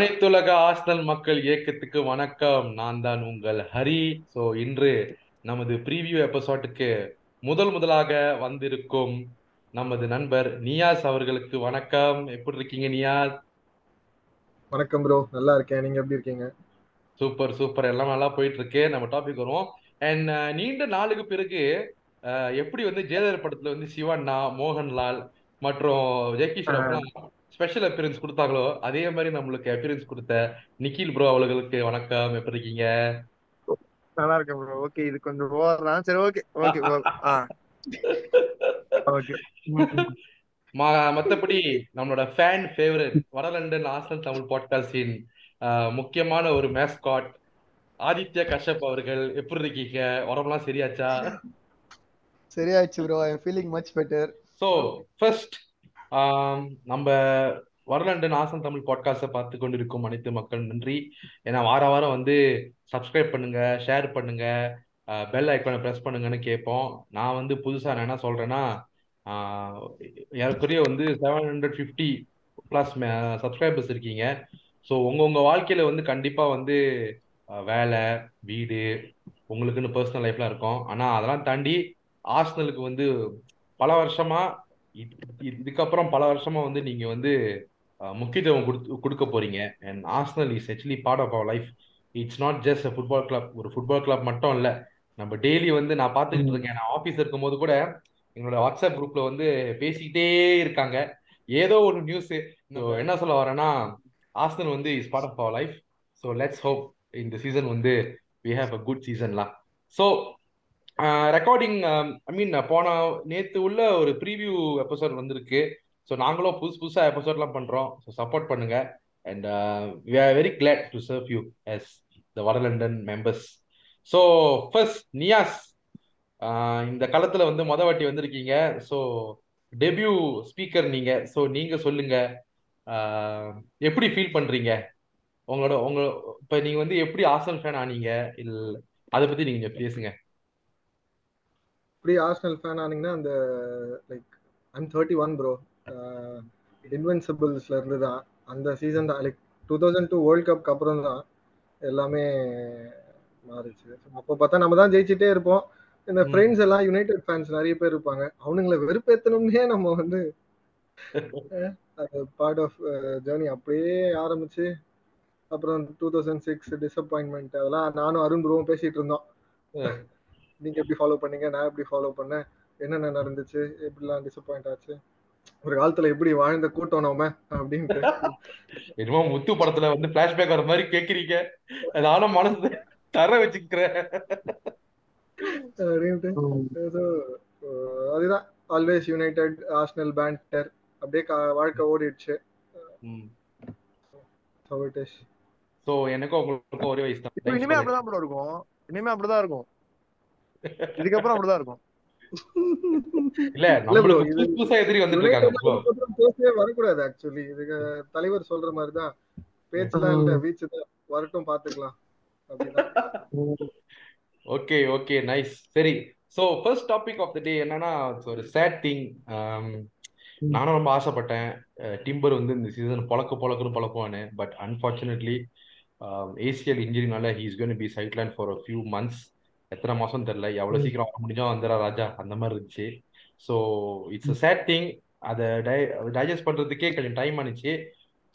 அனைத்துலக ஆஸ்னல் மக்கள் இயக்கத்துக்கு வணக்கம். நான் தான் உங்கள் ஹரி. ஸோ இன்று நமது ப்ரீவியூ எபிசோட்டுக்கு முதல் முதலாக வந்திருக்கும் நமது நண்பர் நியாஸ் அவர்களுக்கு வணக்கம். எப்படி இருக்கீங்க நியாஸ்? வணக்கம் ப்ரோ நல்லா இருக்கேன். நீங்க எப்படி இருக்கீங்க? Super super. எல்லாம் நல்லா போயிட்டு இருக்கு நம்ம டாபிக் வருவோம். அண்ட் நீண்ட நாளுக்கு பிறகு எப்படி வந்து ஜெயலலிதா படத்துல வந்து சிவண்ணா மோகன்லால் மற்றும் ஷெராப்லாம் ஸ்பெஷல் அப்பியரன்ஸ் கொடுத்தாங்களோ அதே மாதிரி நம்மளுக்கு அப்பியரன்ஸ் கொடுத்த நிக்கில் ப்ரோ அவர்களுக்கு வணக்கம். எப்படி இருக்கீங்க? நல்லா இருக்கேன் ப்ரோ ஓகே இது கொஞ்சம் ஓவர் தான். சரி ஓகே ஓகே ஓகே மத்தபடி நம்மளோட ஃபேன் ஃபேவரட் வடலண்டன் ஆஸ்னல் தமிழ் பாட்காஸ்டின் முக்கியமான ஒரு மேஸ்காட் ஆதித்ய கஷ்யப் அவர்கள். எப்படி இருக்கீங்க? உடம்புலாம் சரியாச்சா? சரியாச்சு bro I feeling much better so first நம்ம வரலண்டன் ஆசன் தமிழ் பாட்காஸ்டை பார்த்து கொண்டிருக்கும் அனைத்து மக்கள் நன்றி. ஏன்னா வார வாரம் வந்து சப்ஸ்கிரைப் பண்ணுங்க ஷேர் பண்ணுங்க பெல் ஐக்கானை ப்ரெஸ் பண்ணுங்கன்னு கேட்போம். நான் வந்து புதுசாக நான் என்ன சொல்கிறேன்னா ஆஹ், வந்து seven hundred fifty plus subscribers இருக்கீங்க. ஸோ உங்கள் உங்கள் வாழ்க்கையில் வந்து கண்டிப்பாக வந்து வேலை வீடு உங்களுக்குன்னு பர்சனல் லைஃப்லாம் இருக்கும். ஆனால் அதெல்லாம் தாண்டி ஆர்சனலுக்கு வந்து பல வருஷமாக இதுக்கப்புறம் பல வருஷமா வந்து நீங்க வந்து முக்கியத்துவம் கொடுத்து கொடுக்க போறீங்க. And Arsenal is actually part of our life it's not just football club ஒரு ஃபுட்பால் கிளப் மட்டும் இல்ல. நம்ம டெய்லி வந்து நான் பார்த்துக்கிட்டு இருக்கேன். நான் ஆஃபீஸ் இருக்கும்போது கூட எங்களோட வாட்ஸ்அப் குரூப்ல வந்து பேசிக்கிட்டே இருக்காங்க. ஏதோ ஒரு நியூஸ் என்ன சொல்ல வரேன்னா ஆர்சனல் வந்து is part of our life so let's hope இந்த சீசன் வந்து வி ஹேவ் அ குட் சீசன்லாம் ஸோ ரெக்கார்டிங் ஐ மீன் போன நேத்து உள்ள ஒரு ப்ரீவியூ எபிசோட் வந்திருக்கு. ஸோ நாங்களும் புதுசு புதுசா எபிசோட்லாம் பண்றோம். ஸோ சப்போர்ட் பண்ணுங்க. And we are very glad to serve you as the வடலண்டன் members so first Niyas இந்த களத்துல வந்து மொத வாட்டி வந்திருக்கீங்க. ஸோ டெபியூ ஸ்பீக்கர் நீங்க. ஸோ நீங்க சொல்லுங்க. எப்படி ஃபீல் பண்றீங்க? உங்களோட உங்க இப்போ நீங்க வந்து எப்படி ஆசல் ஃபேன் ஆனீங்க? இல்லை அதை பத்தி நீங்க கொஞ்சம் பேசுங்க. இப்படி ஆர்சனல் ஃபேன் ஆனீங்கன்னா அந்த like I'm thirty one bro இன்வென்சிபிள்ஸ்ல இருந்து தான் அந்த சீசன் தான் like two thousand two world கப்க்கு அப்புறம் தான் எல்லாமே மாறிச்சு. அப்போ பார்த்தா நம்ம தான் ஜெயிச்சிட்டே இருப்போம். இந்த. ஃப்ரெண்ட்ஸ் எல்லாம் யுனைடெட் ஃபேன்ஸ் நிறைய பேர் இருப்பாங்க. அவனுங்களை வெறுப்பேத்தணும்னே நம்ம வந்து அது பார்ட் ஆஃப் ஜேர்னி அப்படியே ஆரம்பிச்சு அப்புறம் டூ தௌசண்ட் சிக்ஸ் டிசப்பாயின்மெண்ட் அதெல்லாம் நானும் அருண் ப்ரோவும் பேசிட்டு இருந்தோம். நீங்க எப்படி ஃபாலோ பண்ணீங்க? நான் எப்படி ஃபாலோ பண்ணேன்? என்னென்ன நடந்துச்சு? எப்படிலாம் டிசப்பாயிண்ட் ஆச்சு? ஒரு காலத்துல எப்படி வாழ்ந்த கூட்டம் நாம? அப்படின்ட்டு. என்னமோ முத்து படத்துல வந்து பிளாஷ்பேக் வர மாதிரி கேக்குறீங்க. அது ஆனா மனசு தர வச்சுக்கிறேன். அப்படின்ட்டு. அதுதான். ஆல்வேஸ் யுனைடெட் ஆர்சனல் பேண்டர் அப்படியே வாழ்க்கை ஓடிடுச்சு. சோ எனக்கும் உங்களுக்கும் ஒரே வயசு தான் இனிமே. அப்படிதான் இருக்கும். இனிமே அப்படிதான் இருக்கும். இதுக்கப்புறம் அப்படிதான் இருக்கும். இல்ல பேசவே வரக்கூடாது ஆக்சுவலி இதுக்கு தலைவர் சொல்ற மாதிரி தான் பேச்சுலாம் இல்ல வீச்சு தான் வரட்டும் பாத்துக்கலாம். ஓகே ஓகே நைஸ் சரி. So first topic of the day என்னன்னா ஒரு சேட் திங் நானும் ரொம்ப ஆசைப்பட்டேன். டிம்பர் வந்து இந்த சீசன் பொழக்க பொழக்குன்னு பொழக்குவானு. But unfortunately ACL இன்ஜுரினால he is gone be sideline for a few months எத்தனை மாசம் தெரியல. எவ்வளவு சீக்கிரம் வர முடிஞ்சோ வந்துடா ராஜா. அந்த மாதிரி இருந்துச்சு. So it's a sad thing அதை டை டைஜஸ்ட் பண்றதுக்கே கொஞ்சம் டைம் ஆனிச்சு.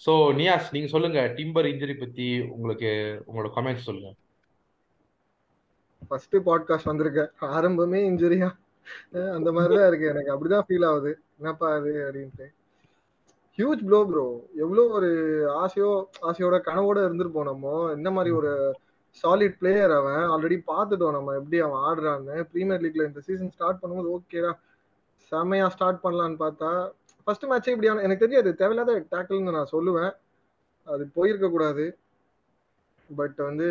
ஸோ நியாஸ் நீங்க சொல்லுங்க. டிம்பர் இன்ஜுரி பத்தி உங்களுக்கு உங்களோட கமெண்ட்ஸ் சொல்லுங்க. ஃபர்ஸ்ட் பாட்காஸ்ட் வந்திருக்கேன் ஆரம்பமே இன்ஜுரியா அந்த மாதிரிதான் இருக்கு. எனக்கு அப்படிதான் ஃபீல் ஆகுது. என்னப்பா அது அப்படின்ட்டு. ஹியூஜ் ப்ளோ ப்ரோ எவ்வளோ ஒரு ஆசையோ ஆசையோட கனவோட இருந்திருப்போம் நம்ம. இந்த மாதிரி ஒரு சாலிட் பிளேயர் அவன். ஆல்ரெடி பார்த்துட்டோம் நம்ம எப்படி அவன் ஆடுறான்னு. ப்ரீமியர் லீக்ல இந்த சீசன் ஸ்டார்ட் பண்ணும்போது ஓகேடா செமையா ஸ்டார்ட் பண்ணலான்னு பார்த்தா ஃபர்ஸ்ட் மேட்சே இப்படியான எனக்கு தெரியாது தேவையில்லாத டேக்கிள்னு நான் சொல்லுவேன். அது போயிருக்க கூடாது. பட் வந்து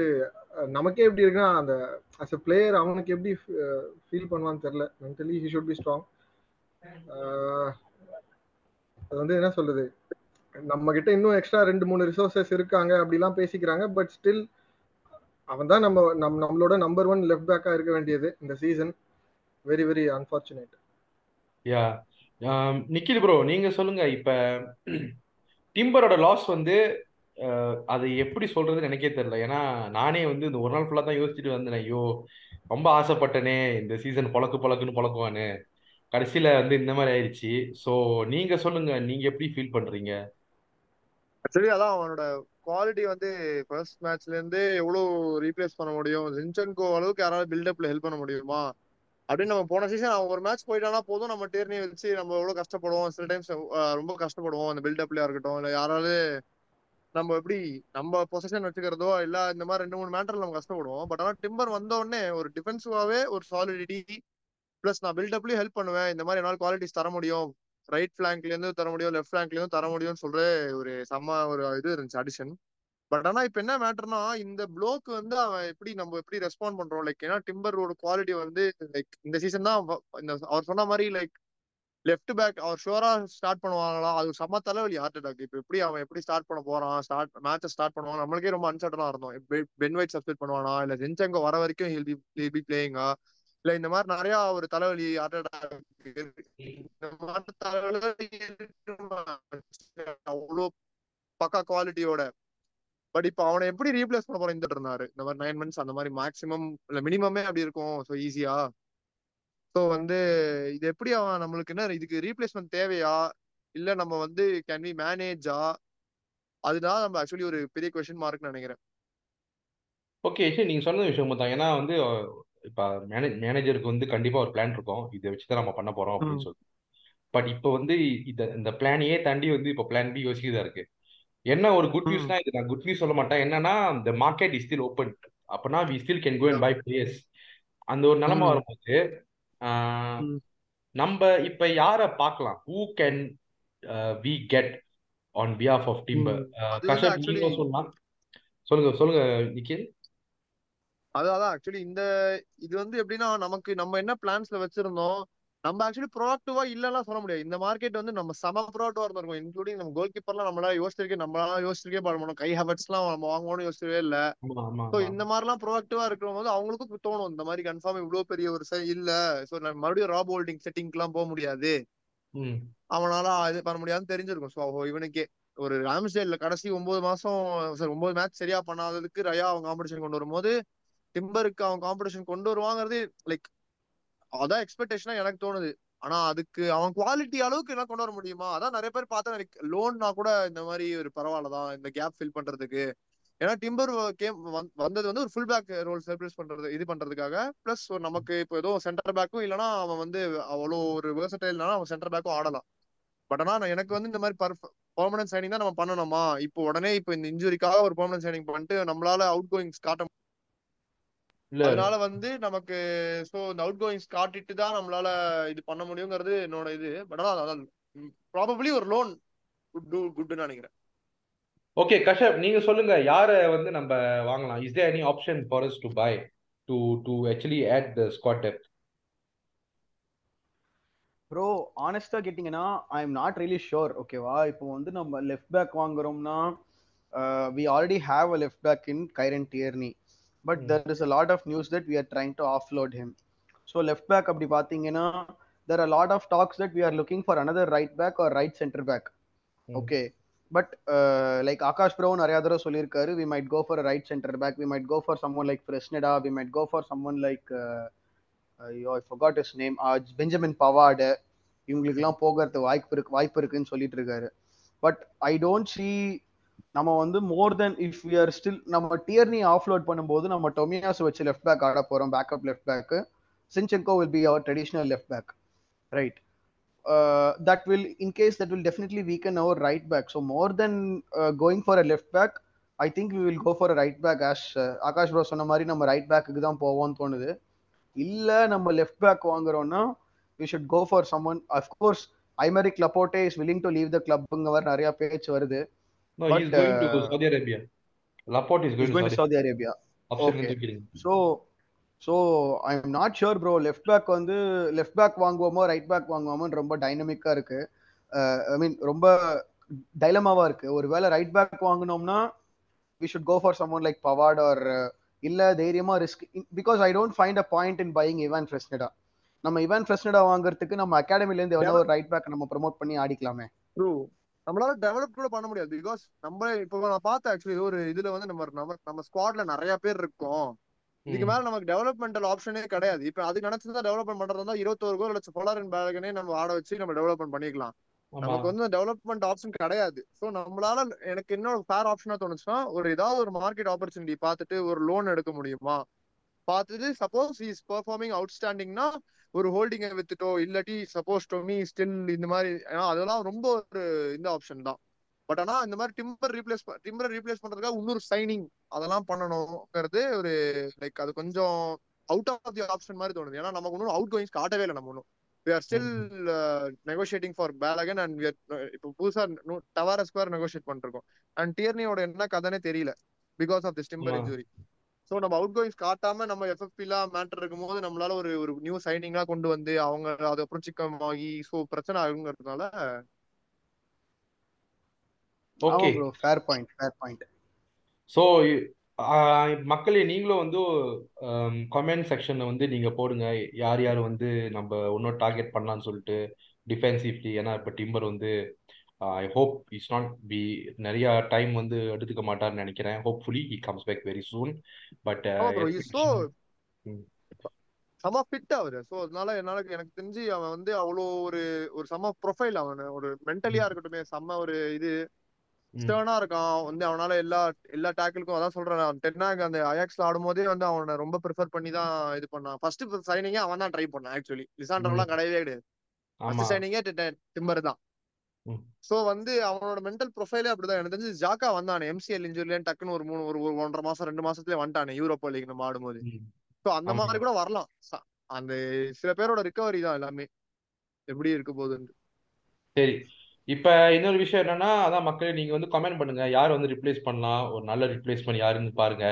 நமக்கே எப்படி இருக்குன்னா அந்த அஸ் அ பிளேயர் அவனுக்கு எப்படி ஃபீல் பண்ணுவான்னு தெரியல. Mentally he should be strong அது வந்து என்ன சொல்றது? நம்ம கிட்ட இன்னும் எக்ஸ்ட்ரா ரெண்டு மூணு ரிசோர்சஸ் இருக்காங்க அப்படிலாம் பேசிக்கிறாங்க. பட் ஸ்டில் அவன் தான் நம்ம நம் நம்மளோட நம்பர் ஒன் லெஃப்ட் பேக்கா இருக்க வேண்டியது இந்த season very very unfortunate yeah Nikhil bro நீங்க சொல்லுங்க. இப்ப டிம்பரோட லாஸ் வந்து அஹ், அது எப்படி சொல்றதுன்னு எனக்கே தெரியல. ஏன்னா நானே வந்து இந்த ஒரு நாள் ஃபுல்லா தான் யோசிச்சுட்டு வந்தேன். ஐயோ ரொம்ப ஆசைப்பட்டனே. இந்த சீசன் பொழக்கு பொழக்குன்னு பொழக்குவான்னு. கடைசியில வந்து இந்த மாதிரி ஆயிடுச்சு ஸோ நீங்க சொல்லுங்க. நீங்க எப்படி ஃபீல் பண்றீங்க? ஆக்சுவலி அதான் அவனோட குவாலிட்டி வந்து ஃபர்ஸ்ட் மேட்ச்ல இருந்து எவ்வளவு ரீப்ளேஸ் பண்ண முடியும்? ஜின்சன்கோ அளவுக்கு யாராவது பில்டப்ல ஹெல்ப் பண்ண முடியுமா? அப்படின்னு நம்ம போன சீசன் அவன் ஒரு மேட்ச் போயிட்டானா போதும். நம்ம டேர்னி வச்சு நம்ம எவ்வளவு கஷ்டப்படுவோம்? சில டைம்ஸ் ரொம்ப கஷ்டப்படுவோம். அந்த பில்டப்லயா இருக்கட்டும். இல்ல யாராவது நம்ம எப்படி நம்ம பொசிஷன் வச்சுக்கிறதோ இல்ல இந்த மாதிரி ரெண்டு மூணு மேட்டர்ல நம்ம கஷ்டப்படுவோம். பட் ஆனா டிம்பர் வந்த உடனே ஒரு டிஃபென்சிவாவே ஒரு சாலிடிட்டி பிளஸ் நான் பில்டப்லயும் ஹெல்ப் பண்ணுவேன். இந்த மாதிரி என்னால் குவாலிட்டிஸ் தர முடியும். ரைட் பிளாங்க்ல இருந்து தர முடியும் லெஃப்ட் பிளாங்க்ல இருந்து தர முடியும்னு சொல்ற ஒரு செம்ம ஒரு இது இருந்துச்சு அடிஷன் பட் ஆனா இப்ப என்ன மேட்டர்னா இந்த ப்ளோக்கு வந்து அவன் எப்படி நம்ம எப்படி ரெஸ்பாண்ட் பண்றோம்? லைக் ஏன்னா டிம்பரோட குவாலிட்டி வந்து லைக் இந்த சீசன் தான் இந்த அவர் சொன்ன மாதிரி லைக் லெஃப்ட் பேக் அவர் ஷோரா ஸ்டார்ட் பண்ணுவாங்களா? அது செம்ம தலைவலி ஹார்ட் அட்டாக் இப்ப எப்படி அவன் எப்படி ஸ்டார்ட் பண்ண போறான்? ஸ்டார்ட் மேட்சை ஸ்டார்ட் பண்ணுவான்? நம்மளுக்கே ரொம்ப அன்சர்டனா இருந்தோம். பெ- பென் வைட் சப்ஸ்டிட் பண்ணுவானா? இல்ல ஜென்சங்க வர வரைக்கும் பி ஹில் பி பிளேயிங்கா இல்ல இந்த மாதிரி நிறைய ஒரு தலைவலி ஹார்ட் இந்த மாதிரி தலைவலி அவ்வளோ பக்கா குவாலிட்டியோட பட் இப்போ அவனை எப்படி ரீப்ளேஸ் பண்ண போறேன் இந்த இருந்தாரு. இந்த மாதிரி நைன் மந்த்ஸ் அந்த மாதிரி மேக்ஸிமம் இல்ல மினிமமே அப்படி இருக்கும். ஸோ ஈஸியா ஸோ வந்து இது எப்படி அவன் நம்மளுக்கு என்ன இதுக்கு ரீப்ளேஸ்மெண்ட் தேவையா? இல்ல நம்ம வந்து கேன் வி மேனேஜா அதுதான் நம்ம ஆக்சுவலி ஒரு பெரிய கொஸ்டின் மார்க்னு நினைக்கிறேன். ஓகே சரி நீங்க சொன்ன விஷயம் தான் ஏன்னா வந்து இப்ப மேனே மேனேஜருக்கு வந்து கண்டிப்பா ஒரு பிளான் இருக்கும். இதை வச்சு தான் நம்ம பண்ண போறோம் அப்படின்னு சொல்லி பட் இப்போ வந்து இந்த இந்த பிளானையே தாண்டி வந்து இப்போ பிளான் பி யோசிக்கிறதா இருக்கு? என்ன ஒரு குட். நியூஸ்னா இது நான் குட் நியூஸ் சொல்ல மாட்டேன். என்னன்னா இந்த மார்க்கெட் இஸ் ஸ்டில் ஓப்பன் அப்பனா we still can go and buy players அந்த ஒரு நிலைமை. வரும்போது. நம்ம இப்ப யாரை பார்க்கலாம்? Who can we get on behalf of Timber ம். அது வந்து கஷப் ஆக்சுவலி நீங்களும் சொல்லலாம். சொல்லுங்க சொல்லுங்க நிக்கில். அதான் ஆக்சுவலி இந்த இது வந்து எப்படின்னா நமக்கு நம்ம என்ன பிளான்ஸ்ல வச்சிருந்தோம் நம்ம ஆக்சுவலி ப்ரோஆக்டிவா இல்லலாம் சொல்ல முடியாது. இந்த மார்க்கெட் வந்து நம்ம செம ப்ரோஆக்டிவா இருந்திருக்கும் இன்க்ளூடிங் நம்ம கோல் கீப்பர்லாம் நம்மளா யோசிச்சிருக்கே நம்மளா யோசிச்சிருக்கே பண்ண மாட்டோம் கை ஹவர்ட்ஸ்லாம் நம்ம வாங்கணும்னு யோசிச்சவே இல்ல. ஆமா இந்த மாதிரிலாம் ப்ரோஆக்டிவா இருக்கிற போது அவங்களுக்கும் தோணும் இந்த மாதிரி கன்ஃபார்ம் இவ்வளவு பெரிய ஒரு சை இல்ல. நம்ம மறுபடியும் ராப் ஹோல்டிங் செட்டிங்க்குலாம் போக முடியாது. அவனால இது பண்ண முடியாதுன்னு தெரிஞ்சிருக்கும். ஸோ இவனுக்கே ஒரு ராம்ஸ்டேல்ல கடைசி ஒன்பது மாசம் சரி ஒன்பது மேட்ச் சரியா பண்ணாததுக்கு ரயா அவன் காம்படிஷன் கொண்டு வரும்போது டிம்பருக்கு அவன் காம்படிஷன் கொண்டு வருவாங்கிறது லைக் அதான் எக்ஸ்பெக்டேஷனா எனக்கு தோணுது. ஆனா அதுக்கு அவன் குவாலிட்டி அளவுக்கு என்ன கொண்டு வர முடியுமா? அதான் நிறைய பேர் பார்த்தா லோன்னா கூட இந்த மாதிரி ஒரு பரவாயில்லதான் இந்த கேப் ஃபில் பண்றதுக்கு. ஏன்னா டிம்பர் கேம் வந்தது வந்து ஒரு ஃபுல் பேக் ரோல் சர்ப்ரைஸ் பண்றது இது பண்றதுக்காக. பிளஸ் நமக்கு இப்போ ஏதோ சென்டர் பேக்கும் இல்லைன்னா அவன் வந்து அவ்வளோ ஒரு வேர்சடைல்னா அவன் சென்டர் பேக்கும் ஆடலாம். பட் ஆனா நான் எனக்கு வந்து இந்த மாதிரி பர்மனன்ட் சைனிங் தான் நம்ம பண்ணணுமா? இப்போ உடனே இப்போ இந்த இன்ஜுரிக்காக ஒரு பர்மனன்ட் சைனிங் பண்ணிட்டு நம்மளால அவுட் கோயிங்ஸ் காட்ட அதனால வந்து நமக்கு சோ இந்த அவுட் கோயிங்ஸ் காட்டிட்டு தான் நம்மளால இது பண்ண முடியுங்கிறது என்னோட இது. பட் ஆனா அதான் ப்ராபப்ளி ஒரு லோன் குட் டூ குட்னு நினைக்கிறேன். ஓகே கஷப் நீங்க சொல்லுங்க. யாரை வந்து நம்ம வாங்கலாம்? Is there any option for us to buy to to actually add the squad depth bro ஆனஸ்டா கேட்டிங்கன்னா I am not really sure ஓகேவா இப்போ வந்து நம்ம left back வாங்குறோம்னா we already have a left back in Kieran Tierney but. There is a lot of news that we are trying to offload him so left back அப்படி பார்த்தீங்கன்னா there are lot of talks that we are looking for another right back or right centre back. Okay but like Akash bro நிறைய தடவை சொல்லியிருக்காரு we might go for right centre back we might go for someone like Fresneda we might go for someone like ஐயோ I forgot his name Benjamin Pavard இவங்களுக்குலாம் போகிறது வாய்ப்பு இருக்கு வாய்ப்பு இருக்குன்னு சொல்லிட்டு இருக்காரு. பட் ஐ டோன்ட் see நம்ம வந்து more then if we are still நம்ம டியர்னி ஆஃப்லோட் பண்ணும்போது நம்ம டொமியாஸ் வச்சு லெஃப்ட் பேக் ஆட போகிறோம் backup left back Zinchenko will be our traditional left back right that will in case that will definitely weaken our right back so more then going for a left back I think we will go for right back ash Akash bro சொன்ன மாதிரி நம்ம right பேக்குக்கு தான் போவோம்னு தோணுது. இல்லை நம்ம left back வாங்குறோம்னா we should go for someone of course Aymeric Laporte is willing to leave the கிளப்ங்க வர நிறைய பேச்சு வருது. No, But, he's going to uh, Saudi Arabia. Laporte is going is to going to Saudi Saudi Arabia Option Okay. So I am not sure bro left back வந்து left back வாங்குவோமோ right back வாங்குவோமோன்னு ரொம்ப டைனமிக்காக இருக்கு. I mean ரொம்ப டைலமாவா இருக்கு. ஒருவேளை ரைட் பேக் வாங்கினோம்னா we should go for someone like Pavard or இல்ல தைரியமா risk because I don't find a point in buying Ivan Fresneda நம்ம இவான் ஃப்ரெஸ்னடா வாங்குறதுக்கு நம்ம அகாடமில இருந்து ஒரு ரைட் பேக் நம்ம ப்ரோமோட் பண்ணி ஆடிக்கலாமே. ட்ரூ நம்மளால டெவலப் கூட பண்ண முடியாது. பிகாஸ் நம்ம இப்போ நான் பார்த்தேன் ஆக்சுவலி ஒரு இதுல வந்து நம்ம நம்ம நம்ம ஸ்குவாட்ல நிறைய பேர் இருக்கோம். இதுக்கு மேல நமக்கு டெவலப்மெண்டல் ஆப்ஷனே கிடையாது. இப்ப அதுக்கு நினைச்சதா டெவலப்மெண்ட் பண்றதா இருபத்தோரு கோல் லட்சம் பொலாரன் பேலகனே நம்ம ஆட வச்சு நம்ம டெவலப்மெண்ட் பண்ணிக்கலாம். நமக்கு வந்து டெவலப்மெண்ட் ஆப்ஷன் கிடையாது. சோ நம்மளால எனக்கு இன்னொரு ஃபேர் ஆப்ஷனா தோணுச்சுன்னா ஒரு ஏதாவது ஒரு மார்க்கெட் ஆப்பர்ச்சுனிட்டி பார்த்துட்டு ஒரு லோன் எடுக்க முடியுமா? பார்த்துட்டு சப்போஸ் இஸ் பெர்ஃபார்மிங் அவுட்ஸ்டாண்டிங்னா ஒரு ஹோல்டிங்கை வித்துட்டோ இல்லாட்டி சப்போஸ் டொமி ஸ்டில் இந்த மாதிரி ஏன்னா அதெல்லாம் ரொம்ப ஒரு இந்த ஆப்ஷன் தான். பட் ஆனா இந்த மாதிரி டிம்பர் ரீப்ளேஸ் டிம்பர் ரீப்ளேஸ் பண்றதுக்காக இன்னொரு சைனிங் அதெல்லாம் பண்ணணுங்கிறது ஒரு லைக் அது கொஞ்சம் அவுட் ஆஃப் தி ஆப்ஷன் மாதிரி தோணுது. ஏன்னா நமக்கு ஒன்றும் அவுட் கோயிங்ஸ் காட்டவே இல்லை நம்ம ஒன்றும் we are still negotiating for Balogun and we இப்போ புதுசா டவார ஸ்கொயர் நெகோஷியேட் பண்ணிருக்கோம் அண்ட் டியர்னியோட என்ன கதைனே தெரியல because of this Timber injury so நம்ம அவுட் கோயிங்ஸ் காட்டாம நம்ம எஃப்எஃபிலாம் மேட்டர் இருக்கும்போது நம்மளால ஒரு ஒரு நியூ சைனிங்லாம் கொண்டு வந்து அவங்க அதுக்கப்புறம் சிக்கம் ஆகி ஸோ பிரச்சனை ஆகுங்கிறதுனால okay bro fair point fair point so மக்களே நீங்களும் வந்து கமெண்ட் செக்ஷன்ல வந்து நீங்க போடுங்க. யார் யார் வந்து நம்ம இன்னும் டார்கெட் பண்ணலாம்னு சொல்லிட்டு டிஃபென்சிவ்லி ஏன்னா இப்போ டிம்பர் வந்து I hope is not be நிறைய டைம் வந்து எடுத்துக்க மாட்டார்னு நினைக்கிறேன். Hopefully he comes back very soon but செம ஃபிட் அவரு. ஸோ அதனால என்னால எனக்கு தெரிஞ்சு அவன் வந்து அவ்வளோ ஒரு ஒரு செம ப்ரொஃபைல் அவன். ஒரு மென்டலியா இருக்கட்டுமே செம்ம ஒரு இது. ஸ்டர்னா இருக்கான். வந்து அவனால எல்லா எல்லா டேக்கிளுக்கும் அதான் சொல்றேன் டென்னாக் அந்த அயாக்ஸ்ல ஆடும்போதே வந்து அவனை ரொம்ப ப்ரிஃபர் பண்ணி தான் இது பண்ணான். ஃபர்ஸ்ட் சைனிங்கே அவன் தான் ட்ரை பண்ணான் ஆக்சுவலி லிசாண்டர்லாம் ம் கிடையவே கிடையாது. ஃபர்ஸ்ட் சைனிங்கே டிம்பர் தான். சோ வந்து அவனோட மென்டல் ப்ரொஃபைலே அப்படிதான். எனக்கு தெரிஞ்சு ஜாக்கா வந்தானே எம்சிஎல் இன்ஜுரியில டக்குன்னு ஒரு மூணு ஒரு ஒரு ஒன்றரை மாசம் ரெண்டு மாசத்துலயே வந்துட்டானே யூரோப்பா லீக் நம்ம ஆடும்போது சோ அந்த மாதிரி கூட வரலாம். அந்த சில பேரோட ரிகவரி தான் எல்லாமே. எப்படி இருக்க போகுதுன்னு சரி. இப்ப இன்னொரு விஷயம் என்னன்னா அதான் மக்களே நீங்க வந்து கமெண்ட் பண்ணுங்க. யார் வந்து ரிப்ளேஸ் பண்ணலாம்? ஒரு நல்ல ரிப்ளேஸ்மெண்ட் யாருன்னு பாருங்க.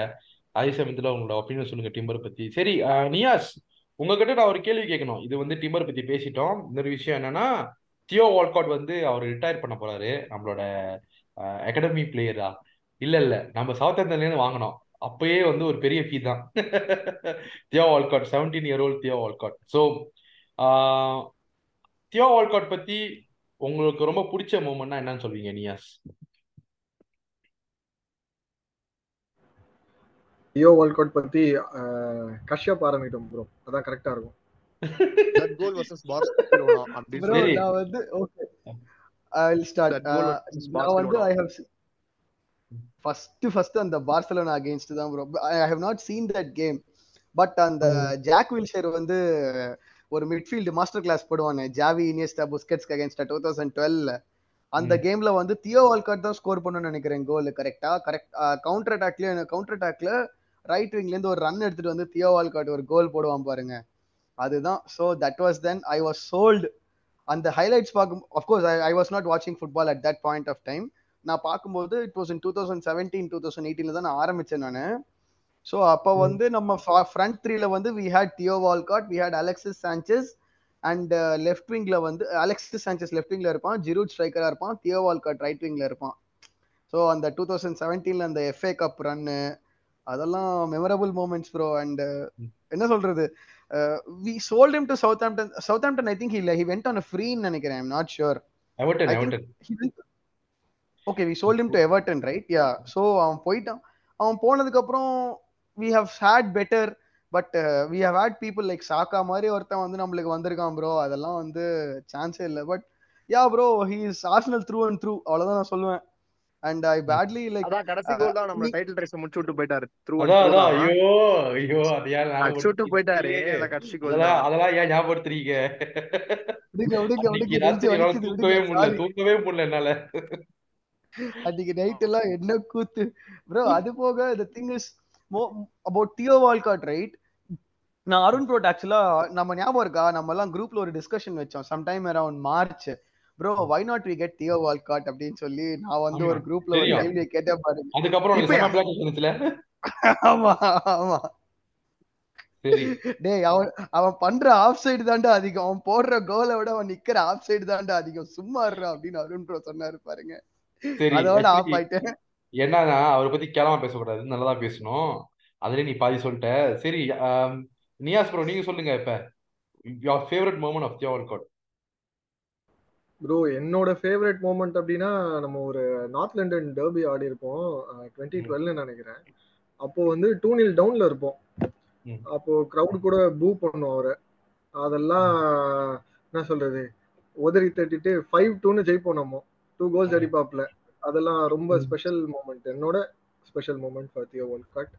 அதே சமயத்துல உங்களோட ஒப்பீனியன் சொல்லுங்க டிம்பர் பத்தி. சரி நியாஸ் உங்ககிட்ட நான் ஒரு கேள்வி கேட்கணும். இது வந்து டிம்பர் பத்தி பேசிட்டோம். இன்னொரு விஷயம் என்னன்னா தியோ வால்காட் வந்து அவர் ரிட்டையர் பண்ண போறாரு. நம்மளோட அகாடமி பிளேயரா இல்ல இல்ல. நம்ம சவுத் இருந்து வாங்கினோம் அப்பயே வந்து ஒரு பெரிய ஃபீ தான். Theo Walcott seventeen year old Theo Walcott so Theo Walcott பத்தி உங்களுக்கு ரொம்ப பிடிச்ச மூமெண்ட்னா என்னன்னு சொல்வீங்க நியாஸ் தியோ வால்காட் பத்தி கஷ்யப் ஆரம்பிட்டோம் ப்ரோ அதான் கரெக்டா இருக்கும். தட் கோல் வர்சஸ் பார்சிலோனா அப்படின்னு ப்ரோ சரி நான் வந்து okay I will start that goal versus நான் வந்து Barcelona I have first first அந்த பார்சலோனா அகைன்ஸ்ட் தான் bro I have not seen that game but அந்த ஜாக் வில்ஷர் வந்து ஒரு மிட்ஃபீல்டு மாஸ்டர் கிளாஸ் போடுவானே ஜாவி இனியஸ்டா புஸ்கெட்ஸ்க்கு அகைன்ஸ்ட் டூ தௌசண்ட் டுவெல் அந்த கேம்ல வந்து தியோ வால்காட் தான் ஸ்கோர் பண்ணணும்னு நினைக்கிறேன் கோல் கரெக்டா கரெக்ட் கவுண்டர் அட்டாக்ல கவுண்டர் அட்டாக்ல ரைட் விங்ல இருந்து ஒரு ரன் எடுத்துட்டு வந்து தியோ வால்காட் ஒரு கோல் போடுவான் பாருங்க. அதுதான். So that was then I was told அந்த ஹைலைட்ஸ் பார்க்கும் of course I was not வாட்சிங் football at that point of time நான் பார்க்கும்போது it was in two thousand seventeen two thousand எயிட்டீன்ல தான் நான் ஆரம்பிச்சேன் நான். ஸோ அப்போ வந்து நம்ம ஃப்ரண்ட் த்ரீல வந்து we had Theo Walcott we had Alexis சாnchez and left விங்ல வந்து அலெக்சிஸ் சாnchez லெஃப்ட் விங்ல இருப்பான் ஜிரூட் ஸ்ட்ரைக்கரா இருப்பான் தியோ வால்காட் ரைட் விங்ல இருப்பான். ஸோ அந்த டூ தௌசண்ட் செவன்டீன்ல அந்த எஃப்ஏ கப் ரன்னு அதெல்லாம் மெமரபிள் மூமெண்ட்ஸ் ப்ரோ அண்ட் என்ன சொல்றது? We sold him to Southampton Southampton I think he went on ஃப்ரீன்னு நினைக்கிறேன். I'm not sure Everton I Everton okay we sold him to Everton right yeah so அவன் போயிட்டான். அவன் போனதுக்கு அப்புறம் we have had better but we have had people like Saka மாதிரி ஒருத்தன் வந்து நம்மளுக்கு வந்திருக்கான் ப்ரோ அதெல்லாம் வந்து சான்ஸே இல்லை. But yeah bro he is Arsenal through and through அவ்வளவுதான் நான் சொல்லுவேன். அண்ட் ஐ பேட்லி லைக் அதான் கடைசி கோல் தான் நம்ம டைட்டில் ரேஸ் முடிச்சு விட்டு போயிட்டாரு. த்ரூ அதான் அதான் தான். ஐயோ ஐயோ அது ஏன் அடிச்சு விட்டு போயிட்டாரு. அந்த கடைசி கோல் அதெல்லாம் அதெல்லாம் ஏன் ஞாபகப்படுத்துறீங்க? விடுங்க விடுங்க விடுங்க தூக்கவே முடியல தூக்கவே முடியல என்னால. அன்னைக்கு நைட் எல்லாம் என்ன கூத்து. ப்ரோ அது போக the thing is about Theo Walcott right நான் அருண் ப்ரோட் ஆக்சுவலா நம்ம ஞாபகம் இருக்கா? நம்ம எல்லாம் குரூப்ல ஒரு டிஸ்கஷன் வச்சோம் sometime around March bro why not we get Theo Walcott அப்படின்னு சொல்லி நான் வந்து ஒரு குரூப்ல ஒரு கேள்வியை கேட்டேன் பாருங்க. அதுக்கப்புறம் ஆமா ஆமா. சரி. டேய் அவன் அவன் பண்ற ஆஃப் சைடு தான்டா அதிகம். அவன் போடுற கோலை விட அவன் நிக்கிற ஆஃப் சைடு தான்டா அதிகம். சும்மா இருடா அப்படின்னு அருண் ப்ரோ சொன்னாரு பாருங்க. சரி அதோட ஆஃப் ஆயிட்டேன். என்னன்னா அவரை பத்தி கேளாம பேசக்கூடாது. நல்லதா பேசணும். அதுலயே நீ பாதி சொல்லிட்ட. சரி நியாஸ் ப்ரோ நீங்க சொல்லுங்க இப்ப. Your favourite moment of Theo Walcott bro என்னோட ஃபேவரட் மூமெண்ட் அப்படின்னா நம்ம ஒரு நார்த் லண்டன் டர்பி ஆடி இருப்போம் டுவெண்ட்டி. டுவெல்னு நினைக்கிறேன் அப்போ வந்து டூ நில் டவுன்ல இருப்போம். அப்போ கிரவுட் கூட பூ பண்ணும் அவரை அதெல்லாம் என்ன சொல்றது உதறி தட்டிட்டு ஃபைவ் டூன்னு ஜெயிப்போம் நம்ம டூ கோல்ஸ். அடிப்பாப்ல அதெல்லாம் ரொம்ப. ஸ்பெஷல் மூமெண்ட் என்னோட special moment for Theo world cup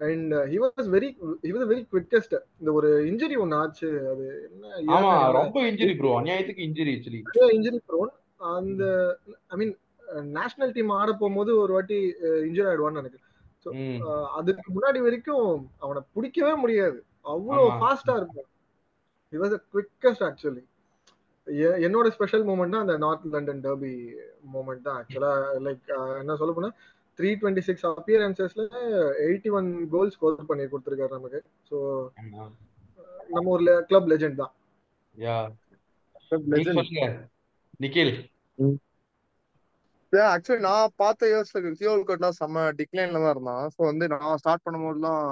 and he was very he was very quickest இந்த ஒரு இன்ஜுரி ஒன்று ஆச்சு. அது என்ன ஆமா ரொம்ப இன்ஜுரி ப்ரோ அநியாயத்துக்கு இன்ஜுரி ஆக்சுவலி இன்ஜுரி ப்ரோன் அந்த ஐ மீன் நேஷனல் டீம் ஆட போகும்போது ஒரு வாட்டி இன்ஜுரி ஆயிடுவான்னு நினைக்கிறேன். ம். அதுக்கு முன்னாடி வரைக்கும் அவனை பிடிக்கவே முடியாது. அவ்வளோ ஆமா. ஃபாஸ்டா he was a quickest actually என்னோட ஸ்பெஷல் மூமெண்ட் தான் அந்த நார்த் லண்டன் டர்பி மூமெண்ட் தான் ஆக்சுவலா லைக் என்ன சொல்ல போனா த்ரீ டுவெண்ட்டி சிக்ஸ் அப்பியரன்சஸ்ல எயிட்டி ஒன் கோல் ஸ்கோர் பண்ணி கொடுத்துருக்காரு நமக்கு. ஸோ நம்ம ஒரு கிளப் லெஜெண்ட் தான். நிக்கில். ஆக்சுவலி நான் பார்த்த இயர்ஸ்ல தியோல் கட்லாம் செம்ம டிக்ளைன்ல தான் இருந்தான். ஸோ வந்து நான் ஸ்டார்ட் பண்ணும்போதுலாம்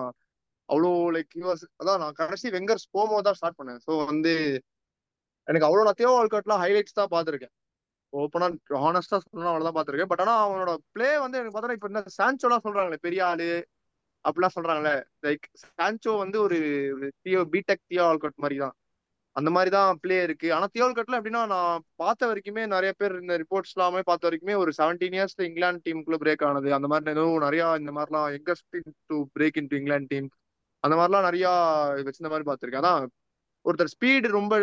அவ்வளோ லைக் யூஎஸ் அதான் நான் கடைசி வெங்கர்ஸ் போகும்போது தான் ஸ்டார்ட் பண்ணேன். ஸோ வந்து எனக்கு அவ்வளோ நான் தியோ வால்கட்லாம் ஹைலைட்ஸ் தான் பார்த்துருக்கேன். ஓப்பனா ஹானஸ்டா சொல்லணும் அவ்வளவுதான் பார்த்துருக்கேன். பட் ஆனா அவனோட ப்ளே வந்து எனக்கு பார்த்தா இப்ப என்ன சான்சோலாம் சொல்றாங்களே பெரிய ஆளு அப்படிலாம் சொல்றாங்களே. லைக் சான்சோ வந்து ஒரு தியோ பிடெக் தியோ ஆல்கட் மாதிரி தான். அந்த மாதிரி தான் பிளே இருக்கு. ஆனா தியோல் கட்ல எப்படின்னா நான் பார்த்த வரைக்குமே நிறைய பேர் இந்த ரிப்போர்ட்ஸ் எல்லாமே பார்த்த வரைக்குமே ஒரு செவன்டீன் இயர்ஸ் இங்கிலாந்து டீமுக்குள்ள பிரேக் ஆனது. அந்த மாதிரி எதுவும் நிறைய இந்த மாதிரிலாம் youngest to break in to England team அந்த மாதிரிலாம் நிறைய வச்சிருந்த மாதிரி பார்த்திருக்கேன். அதான் ஒருத்தர் ஸ்பீடு ரொம்ப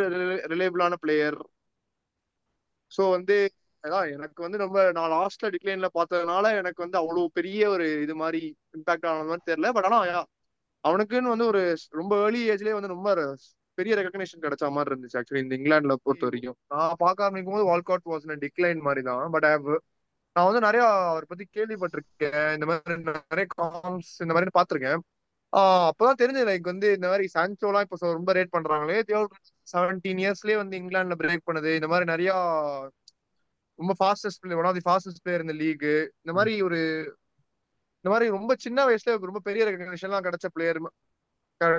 ரிலேபிளான பிளேயர் ஸோ வந்து அதான் எனக்கு வந்து ரொம்ப நான் லாஸ்ட்ல டிக்ளைன்ல பார்த்ததுனால எனக்கு வந்து அவ்வளவு பெரிய ஒரு இது மாதிரி இம்பாக்ட் ஆன மாதிரி தெரியல. பட் ஆனா அவனுக்குன்னு வந்து ஒரு ரொம்ப ஏர்லி ஏஜ்லயே வந்து ரொம்ப பெரிய ரெகக்னேஷன் கிடைச்ச மாதிரி இருந்துச்சு ஆக்சுவலி இந்த இங்கிலாந்துல பொறுத்த வரைக்கும். நான் பார்க்க ஆரம்பிக்கும் போது வால்காட் வாஸ் டிக்ளைன் மாதிரி தான். பட் நான் வந்து நிறைய அவரை பத்தி கேள்விப்பட்டிருக்கேன். இந்த மாதிரி நிறைய காம்ஸ் இந்த மாதிரி பார்த்திருக்கேன். ஆஹ் அப்பதான் தெரிஞ்சது. லைக் வந்து இந்த மாதிரி சான்சோலாம் இப்போ ரொம்ப ரேட் பண்றாங்களே. செவன்டீன் இயர்ஸ்லயே வந்து இங்கிலாந்துல பிரேக் பண்ணுது. இந்த மாதிரி நிறைய ரொம்ப fastest play one of the fastest player இந்த லீக் இந்த மாதிரி ஒரு இந்த மாதிரி ரொம்ப சின்ன வயசுல ரொம்ப பெரிய ரெகக்னேஷன்லாம் கிடைச்ச பிளேயர்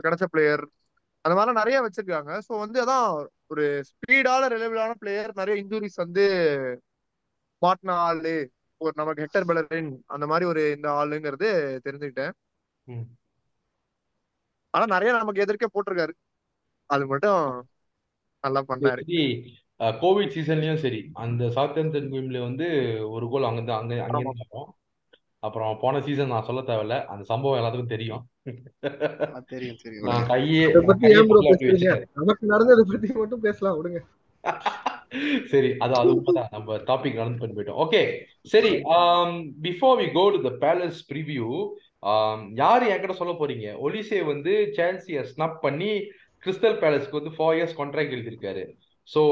கிடைச்ச பிளேயர் அந்த மாதிரிலாம் நிறைய வச்சிருக்காங்க. ஸோ வந்து அதான் ஒரு ஸ்பீடால ரிலேபிளான பிளேயர் நிறைய இன்ஜுரிஸ் வந்து மாட்டின ஆளு. ஒரு நமக்கு ஹெக்டர் பெலரின் அந்த மாதிரி ஒரு இந்த ஆளுங்கிறது தெரிஞ்சுக்கிட்டேன். ஆனா நிறைய நமக்கு எதிர்க்க போட்டிருக்காரு. அது மட்டும் நல்லா பண்ணாரு. கோவிட் சீசன்லயும் சரி அந்த சவுத்தம்ப்டன் கேம்ல வந்து ஒரு கோல் அங்க அங்க அங்க அப்புறம் போன சீசன் நான் சொல்ல தேவையில்ல அந்த சம்பவம் எல்லாத்துக்கும் தெரியும். மட்டும் பேசலாம் விடுங்க. சரி அது அது உண்மைதான். நம்ம டாபிக் நடந்து பண்ணி போயிட்டோம். ஓகே சரி before we go to the Palace preview யார் என்கிட்ட சொல்ல போறீங்க? ஒலிசே வந்து சேல்சியை ஸ்னப் பண்ணி கிறிஸ்டல் பேலஸ்க்கு வந்து ஃபோர் இயர்ஸ் கான்ட்ராக்ட் எழுதியிருக்காரு. ஸோ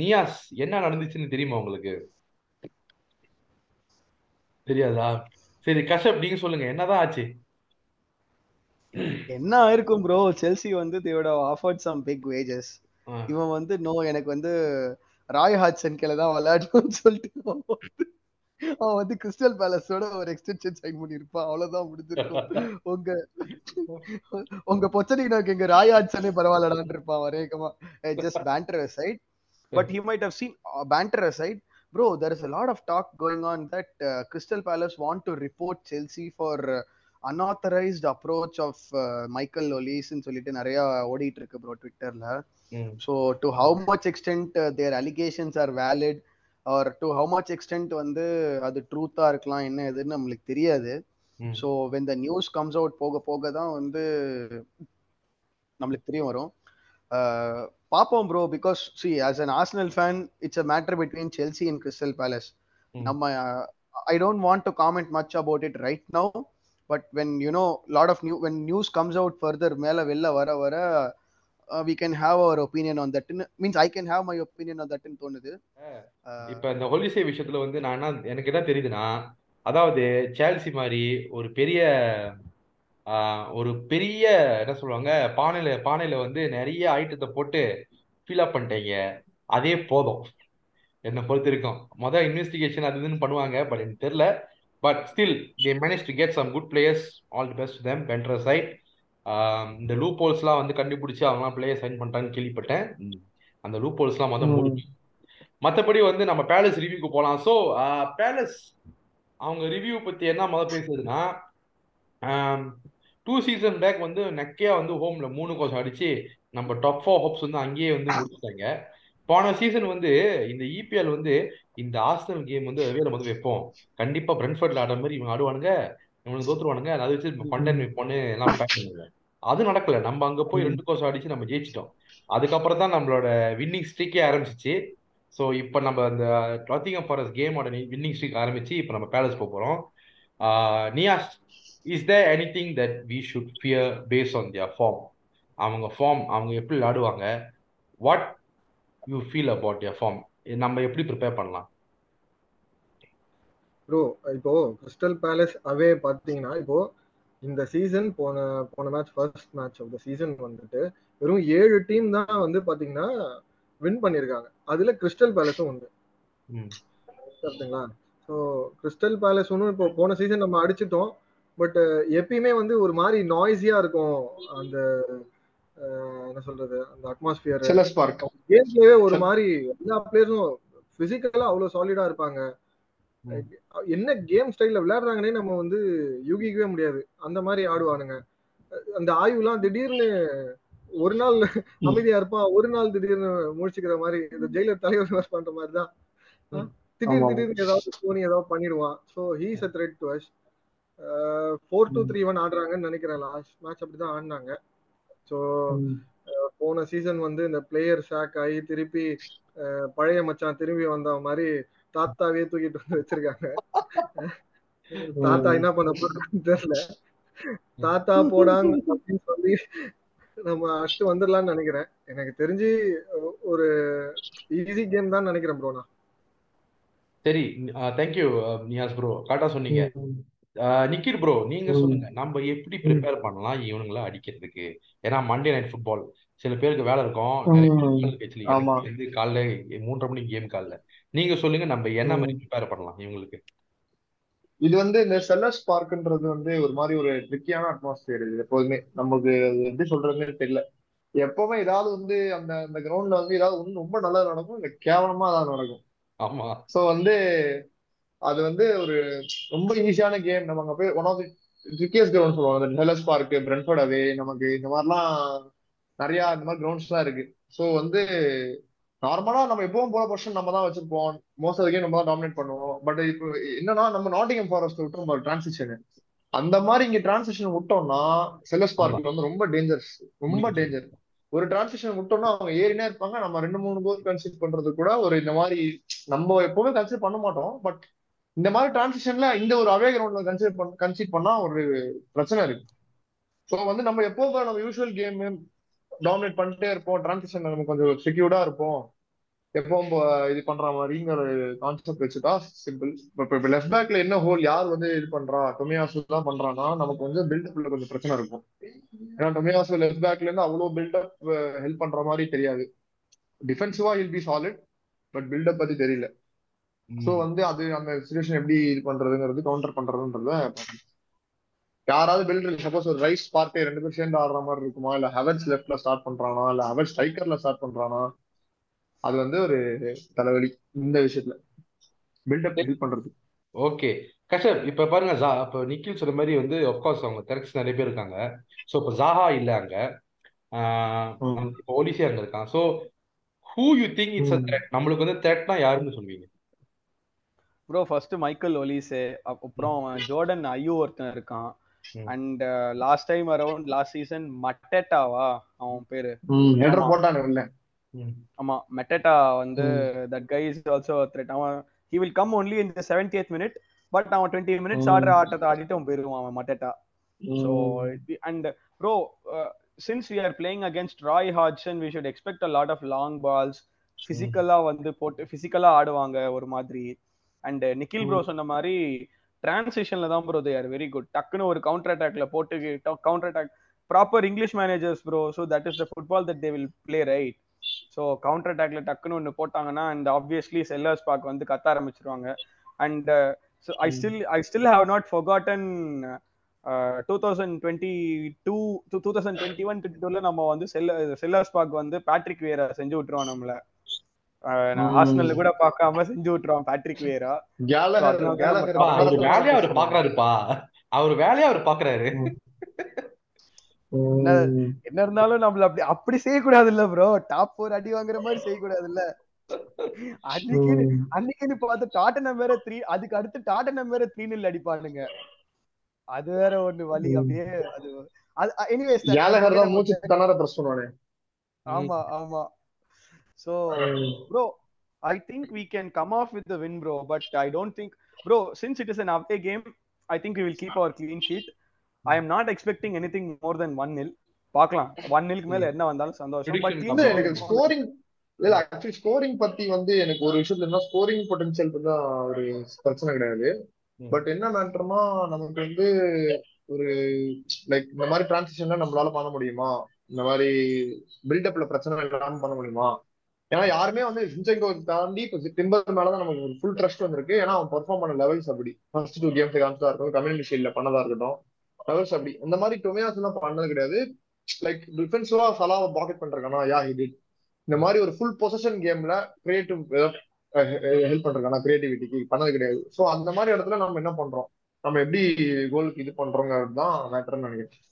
நியாஸ் என்ன நடந்துச்சுன்னு தெரியுமா உங்களுக்கு? தெரியாதா? சரி கஷப் நீங்க சொல்லுங்க. என்னதான் ஆச்சு? என்ன ஆயிருக்கும் ப்ரோ செல்சி வந்து தேவோட ஆஃபர்ட் சம் பிக் வேஜஸ் இவன் வந்து நோ எனக்கு வந்து ராய் ஹாட்சன் கீழே தான் விளையாடணும்னு சொல்லிட்டு அவன் வந்து கிறிஸ்டல் பேலஸோட ஒரு எக்ஸ்டென்ஷன் சைன் பண்ணிருப்பான் அவ்வளவுதான் முடிஞ்சிருக்கும் உங்க உங்க பொச்சனிக்கு எங்க ராய் ஹாட்சனே பரவாயில்லடான்னு இருப்பான் வரேகமா just panther side but he might have seen uh, banter aside bro there is a lot of talk going on that uh, crystal palace want to report chelsea for uh, unauthorized approach of uh, michael Olise ன்னு சொல்லிட்டு நிறைய ஓடிட்டு இருக்கு bro ட்விட்டர்ல ம், so to how much extent uh, their allegations or to how much extent வந்து அது ட்ரூத்தா இருக்கலாம் என்ன எதுன்னு நம்மளுக்கு தெரியாது. So when the news comes out போக போக தான் வந்து நம்மளுக்கு தெரிய வரும். பார்ப்போம் bro because see as an Arsenal fan it's a matter between Chelsea and Crystal Palace. நம்ம I don't want to comment much about it right now but when you know lot of new when news comes out further மேல வெளில வர வர we can have our opinion on தட்னு means I can have my opinion on தட்னு தோணுது. அஹ் இப்ப இந்த ஹொலிசே விஷயத்துல வந்து நான் என்ன எனக்கு என்ன தெரியுதுன்னா அதாவது சேல்சி மாதிரி ஒரு பெரிய ஒரு பெரிய என்ன சொல்லுவாங்க பானையில பானையில வந்து நிறைய ஐட்டத்தை போட்டு ஃபில் அப் பண்ணிட்டீங்க. அதே போதும். என்னை பொறுத்த இருக்கும். மொதல் இன்வெஸ்டிகேஷன் அது இதுன்னு பண்ணுவாங்க பட் எனக்கு தெரியல. But still they manage to get some good players all the best them பென்டர் side இந்த லூப் ஹோல்ஸ்லாம் வந்து கண்டுபிடிச்சு அவங்களாம் பிளேயர் சைன் பண்ணிட்டாங்கன்னு கேள்விப்பட்டேன். அந்த லூப் ஹோல்ஸ்லாம் மொதல். முடிச்சு மற்றபடி வந்து நம்ம பேலஸ் ரிவ்யூக்கு போகலாம் ஸோ பேலஸ் அவங்க ரிவ்யூ பத்தி என்ன முதல் பேசுறதுன்னா டூ சீசன் பேக் வந்து நெக்கையா வந்து ஹோம்ல மூணு கோசம் அடிச்சு நம்ம டாப் ஃபோர் ஹோப்ஸ் வந்து அங்கேயே வந்து முடிச்சிட்டாங்க. போன சீசன் வந்து இந்த இபிஎல் வந்து இந்த ஆஸ்டல் கேம் வந்து வேலை வந்து வைப்போம். கண்டிப்பா பிரென்ஃபர்ட்ல ஆடுற மாதிரி இவங்க ஆடுவானுங்க இவனுக்கு தோத்துருவானுங்க. அதை வச்சு கண்டென்ட் வைப்போம்னு எல்லாம் பேக் பண்ணுங்க அது நடக்கல. நம்ம அங்க போய் ரெண்டு கோசம் அடிச்சு நம்ம ஜெயிச்சிட்டோம். அதுக்கப்புறம் தான் நம்மளோட வின்னிங் ஸ்ட்ரீக்கே ஆரம்பிச்சிச்சு. ஸோ இப்போ நம்ம அந்த நாட்டிங்கம் ஃபாரஸ்ட் கேமோட வின்னிங் ஸ்ட்ரீக் ஆரம்பிச்சு இப்போ நம்ம பேலஸ் போக போகிறோம் Niyas is there anything that we should fear base on their form அவங்க ஃபார்ம் அவங்க எப்படி விளையாடுவாங்க? What you feel about their form நம்ம எப்படி ப்ரிப்பேர் பண்ணலாம்? ப்ரோ இப்போ கிறிஸ்டல் பேலஸ் அவே பார்த்தீங்கன்னா இப்போ இந்த சீசன் போன போன match first match of the season வந்துட்டு வெறும் ஏழு டீம் தான் வந்து பாத்தீங்கன்னா வின் பண்ணியிருக்காங்க அதுல கிறிஸ்டல் பேலஸும் உண்டு. ம். கரெக்டுங்களா ஸோ கிறிஸ்டல் பேலஸ் ஒன்றும் இப்போ போன சீசன் நம்ம அடிச்சிட்டோம். பட் எப்பயுமே வந்து ஒரு மாதிரி நாய்ஸியா இருக்கும் அந்த என்ன சொல்றது அந்த அட்மாஸ்பியர் செல்லஸ் பார்க் கேம் பிளேவே ஒரு மாதிரி எல்லா பிளேயர்ஸும் பிசிக்கலா அவ்வளவு சாலிடா இருப்பாங்க. என்ன கேம் ஸ்டைல்ல விளையாடுறாங்கன்னே நம்ம வந்து யூகிக்கவே முடியாது. அந்த மாதிரி ஆடுவானுங்க. அந்த ஆய்வுலாம் திடீர்னு ஒரு நாள் அமைதியா இருப்பான் ஒரு நாள் திடீர்னு முழிச்சுக்கிற மாதிரி இந்த ஜெயிலர் தலைவர் பண்ற மாதிரி தான். திடீர். திடீர்னு ஏதாவது தோனி ஏதாவது பண்ணிடுவான். So he's a threat to us four two three one ஆடுறாங்கன்னு நினைக்கிறேன். லாஸ்ட் மேட்ச் அப்படிதான் ஆடினாங்க. ஸோ போன சீசன் வந்து இந்த பிளேயர் ஷாக் ஆகி திருப்பி அஹ், பழைய மச்சான் திரும்பி வந்த மாதிரி தாத்தாவே தூக்கிட்டு வந்து வச்சிருக்காங்க. தாத்தா என்ன பண்ண போறான்னு தெரியல. தாத்தா போடாங்க அப்படின்னு சொல்லி நம்ம அடிச்சுட்டு வந்துடலாம்னு நினைக்கிறேன். எனக்கு தெரிஞ்சு ஒரு ஈஸி கேம் தான் நினைக்கிறேன் ப்ரோ நான். சரி தேங்க்யூ நியாஸ் ப்ரோ கரெக்டாக சொன்னீங்க. அஹ், நிக்கில் ப்ரோ நீங்க. சொல்லுங்க. நம்ம எப்படி ப்ரிப்பேர் பண்ணலாம் இவனுங்களை அடிக்கிறதுக்கு? ஏன்னா மண்டே நைட் ஃபுட்பால் சில பேருக்கு வேலை இருக்கும். காலைல மூன்றரை மணிக்கு கேம் காலைல. நீங்க சொல்லுங்க நம்ம என்ன. மாதிரி ப்ரிப்பேர் பண்ணலாம் இவங்களுக்கு? இது வந்து இந்த செல்லஸ் பார்க்ன்றது வந்து ஒரு மாதிரி ஒரு ட்ரிக்கியான அட்மாஸ்பியர் இது எப்போதுமே. நமக்கு அது எப்படி சொல்றதுன்னு தெரியல. எப்பவுமே ஏதாவது வந்து அந்த அந்த கிரவுண்ட்ல வந்து ஏதாவது ஒண்ணு ரொம்ப நல்லது நடக்கும் இல்ல கேவலமா ஏதாவது நடக்கும். ஆமா. சோ வந்து அது வந்து ஒரு ரொம்ப ஈஸியான கேம் நம்ம அங்க போய் one of the trickiest ground சொல்லுவாங்க. இந்த செல்லஸ் பார்க் பிரென்ஃபர்ட் அவே நமக்கு இந்த மாதிரிலாம் நிறைய இந்த மாதிரி கிரவுண்ட்ஸ் எல்லாம் இருக்கு. சோ வந்து நார்மலா நம்ம எப்பவும் போல பொசிஷன் நம்ம தான் வச்சிருப்போம் மோஸ்ட் ஆஃப் நம்ம தான் டாமினேட் பண்ணுவோம். பட் இப்போ என்னன்னா நம்ம நாட்டிங்கம் ஃபாரஸ்ட் விட்டு நம்ம டிரான்சிஷன் அந்த மாதிரி இங்க டிரான்சிஷன் விட்டோம்னா செல்லஸ் பார்க்ல வந்து ரொம்ப டேஞ்சர்ஸ் ரொம்ப டேஞ்சர் ஒரு டிரான்சிஷன் விட்டோம்னா அவங்க ஏறினே இருப்பாங்க. நம்ம ரெண்டு மூணு கோல் கன்சிட் பண்றது கூட ஒரு இந்த மாதிரி நம்ம எப்பவுமே கன்சிடர் பண்ண மாட்டோம். பட் இந்த மாதிரி டிரான்சிஷன்ல இந்த ஒரு அவே கிரவுண்ட்ல கன்சிடர் பண்ண கன்சிட் பண்ணா ஒரு பிரச்சனை இருக்கு. ஸோ வந்து நம்ம எப்போ நம்ம யூஸ்வல் கேம் டாமினேட் பண்ணிட்டே இருப்போம். டிரான்சிஷன் நம்ம கொஞ்சம் செக்யூர்டா இருப்போம். எப்பவும் இது பண்ற மாதிரிங்கிற கான்செப்ட் வச்சுட்டா சிம்பிள் இப்போ இப்போ லெஃப்ட் பேக்ல என்ன ஹோல் யார் வந்து இது பண்றா? டொமியாசு தான் பண்றான்னா நமக்கு கொஞ்சம் பில்டப்ல கொஞ்சம் பிரச்சனை இருக்கும். ஏன்னா டொமியாசு லெஃப்ட் பேக்ல இருந்து அவ்வளவு பில்டப் ஹெல்ப் பண்ற மாதிரி தெரியாது. டிஃபென்சிவா will be solid but buildup பத்தி தெரியல. சோ வந்து அது அந்த சுச்சுவேஷன் எப்படி இது பண்றதுங்கிறது கவுண்டர் பண்றதுன்றத. யாராவது பில்டர் சப்போஸ் ஒரு ரைஸ் பார்ட்டி ரெண்டு பேரும் சேர்ந்து ஆடுற மாதிரி இருக்குமா? இல்ல ஹெவன்ஸ் லெஃப்ட்ல ஸ்டார்ட் பண்றானா? இல்ல ஹெவன்ஸ் ஸ்ட்ரைக்கர்ல ஸ்டார்ட் பண்றானா? அது வந்து ஒரு தலைவலி இந்த விஷயத்துல. பில்டப் ஹெல்ப் பண்றது. ஓகே கஷப் இப்ப பாருங்க ஜா இப்போ நிக்கில் சொன்ன மாதிரி வந்து ஆஃப்கோர்ஸ் அவங்க தெரக்ஸ் நிறைய பேர் இருக்காங்க. ஸோ இப்போ ஜாஹா இல்ல அங்க. இப்போ ஒலிசி அங்க இருக்கான். So who you think it's a. Threat நம்மளுக்கு வந்து த்ரெட்னா யாருன்னு சொல்லுவீங்க? ப்ரோ ஃபர்ஸ்ட் மைக்கேல் ஒலிசே அப்புறம் ஜோர்டன் ஐயோ ஒருத்தன் இருக்கான். And last time around last season மட்டேட்டாவா அவன் பேரு. ஹெடர் ஆமா. போட்டானு. ஆமா மெட்டேட்டா வந்து that guy is also threat அவன் he will come only in the seventieth minute but அவன் டுவெண்ட்டி மினிட்ஸ். ஆடுற ஆட்டத்தை ஆடிட்டு அவன் போயிருவான் அவன் Mateta so and bro since we are playing against Roy Hodgson we should expect a lot of long balls பிசிக்கலா வந்து போட்டு பிசிக்கலா ஆடுவாங்க ஒரு மாதிரி. அண்ட் நிக்கில் ப்ரோ சொன்ன மாதிரி டிரான்சிஷன்ல தான் bro they are very good டக்குன்னு ஒரு கவுண்டர் அட்டாக்ல போட்டு counter attack proper English managers bro so that is the football that they will play right so counter அட்டாக்ல டக்குன்னு ஒன்று போட்டாங்கன்னா அண்ட் ஆப்வியஸ்லி செல்லர்ஸ் பார்க் வந்து கத்த ஆரம்பிச்சிருவாங்க. And I still I still have not forgotten two thousand twenty two two thousand twenty one twenty டூல நம்ம வந்து செல்ல செல்லர்ஸ் பார்க் வந்து பேட்ரிக் வேற செஞ்சு விட்டுருவோம் நம்மள. ஆர்சனல்ல கூட பார்க்காம செஞ்சு விட்டுருவான் பேட்ரிக் வேரா வேலையா அவர் பாக்குறாருப்பா அவர் வேலையா அவர் பாக்குறாரு என்ன என்ன இருந்தாலும் நம்மள அப்படி அப்படி செய்யக்கூடாது இல்ல ப்ரோ டாப் போர் அடி வாங்குற மாதிரி செய்யக்கூடாது இல்ல அன்னைக்கு அன்னைக்குன்னு பார்த்து டாட்டனம் வேற த்ரீ அதுக்கு அடுத்து டாட்டனம் வேற த்ரீ நில் அடிப்பானுங்க. அது வேற ஒண்ணு வலி ம். அப்படியே அது எனிவேஸ் மூச்சு தன்னார பிரஸ் பண்ணுவானே. ஆமா ஆமா. So bro i think we can come off with the win bro but i don't think bro since it is an away game i think we will keep our clean sheet. I am not expecting anything more than 1 nil. பார்க்கலாம். 1 nilக்கு மேல என்ன வந்தாலும் சந்தோஷம். But எனக்கு scoring இல்ல actually scoring பத்தி வந்து எனக்கு ஒரு விஷயத்துல என்ன ஸ்கோரிங் பொட்டன்ஷியல் பத்தி தான் ஒரு பிரச்சனை கிடையாது. பட் என்ன மேட்டர்னா நமக்கு வந்து ஒரு லைக் இந்த மாதிரி டிரான்சிஷன்ல நம்மளால பண்ண முடியுமா? இந்த மாதிரி பில்டப்ல பிரச்சனை இல்லாம பண்ண முடியுமா? ஏன்னா யாருமே வந்து ஜின்செங்கோ தாண்டி இப்போ டிம்பர் மேலதான் நமக்கு ஒரு ஃபுல் ட்ரஸ்ட் வந்திருக்கு. ஏன்னா அவன் பெர்ஃபார்ம் பண்ண லெவல்ஸ் அப்படி. ஃபர்ஸ்ட் டூ கேம்ஸ் காமிச்சதா இருக்கட்டும் கம்யூனிட்டி ஷீல்ட்ல பண்ணதா இருக்கட்டும் லெவல்ஸ் அப்படி. இந்த மாதிரி டொமியாஸ் எல்லாம் பண்ணது கிடையாது. லைக் டிஃபென்சிவா சலாவை பாக்கெட் பண்றானா யா ஹி டிட் இந்த மாதிரி ஒரு ஃபுல் பொசிஷன் கேம்ல கிரியேட்டிவ் ஹெல்ப் பண்றானா கிரியேட்டிவிட்டிக்கு பண்ணது கிடையாது. சோ அந்த மாதிரி இடத்துல நம்ம என்ன பண்றோம்? நம்ம எப்படி கோலுக்கு இது பண்றோங்கிறது தான் மேட்டர்னு நினைக்கிறேன்.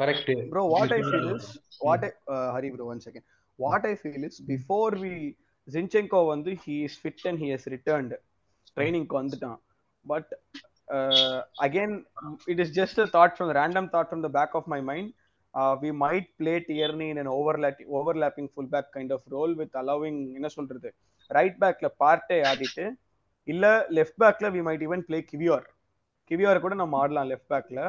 Correct bro what i feel is what I, uh, hari bro what i feel is before we zinchenko வந்து he is fit and he has returned ட்ரைனிங்க்கு வந்துட்டான் but again it is just a thought from the random thought from the back of my mind uh, we might play Tierney in an overlapping overlapping fullback kind of role with allowing என்ன சொல்றது right பேக்ல பார்ட்டே ஆடிட்டு இல்ல left பேக்ல we might even play கிவியோர் Kiwior கூட நம்ம ஆடலாம் லெஃப்ட் பேக்ல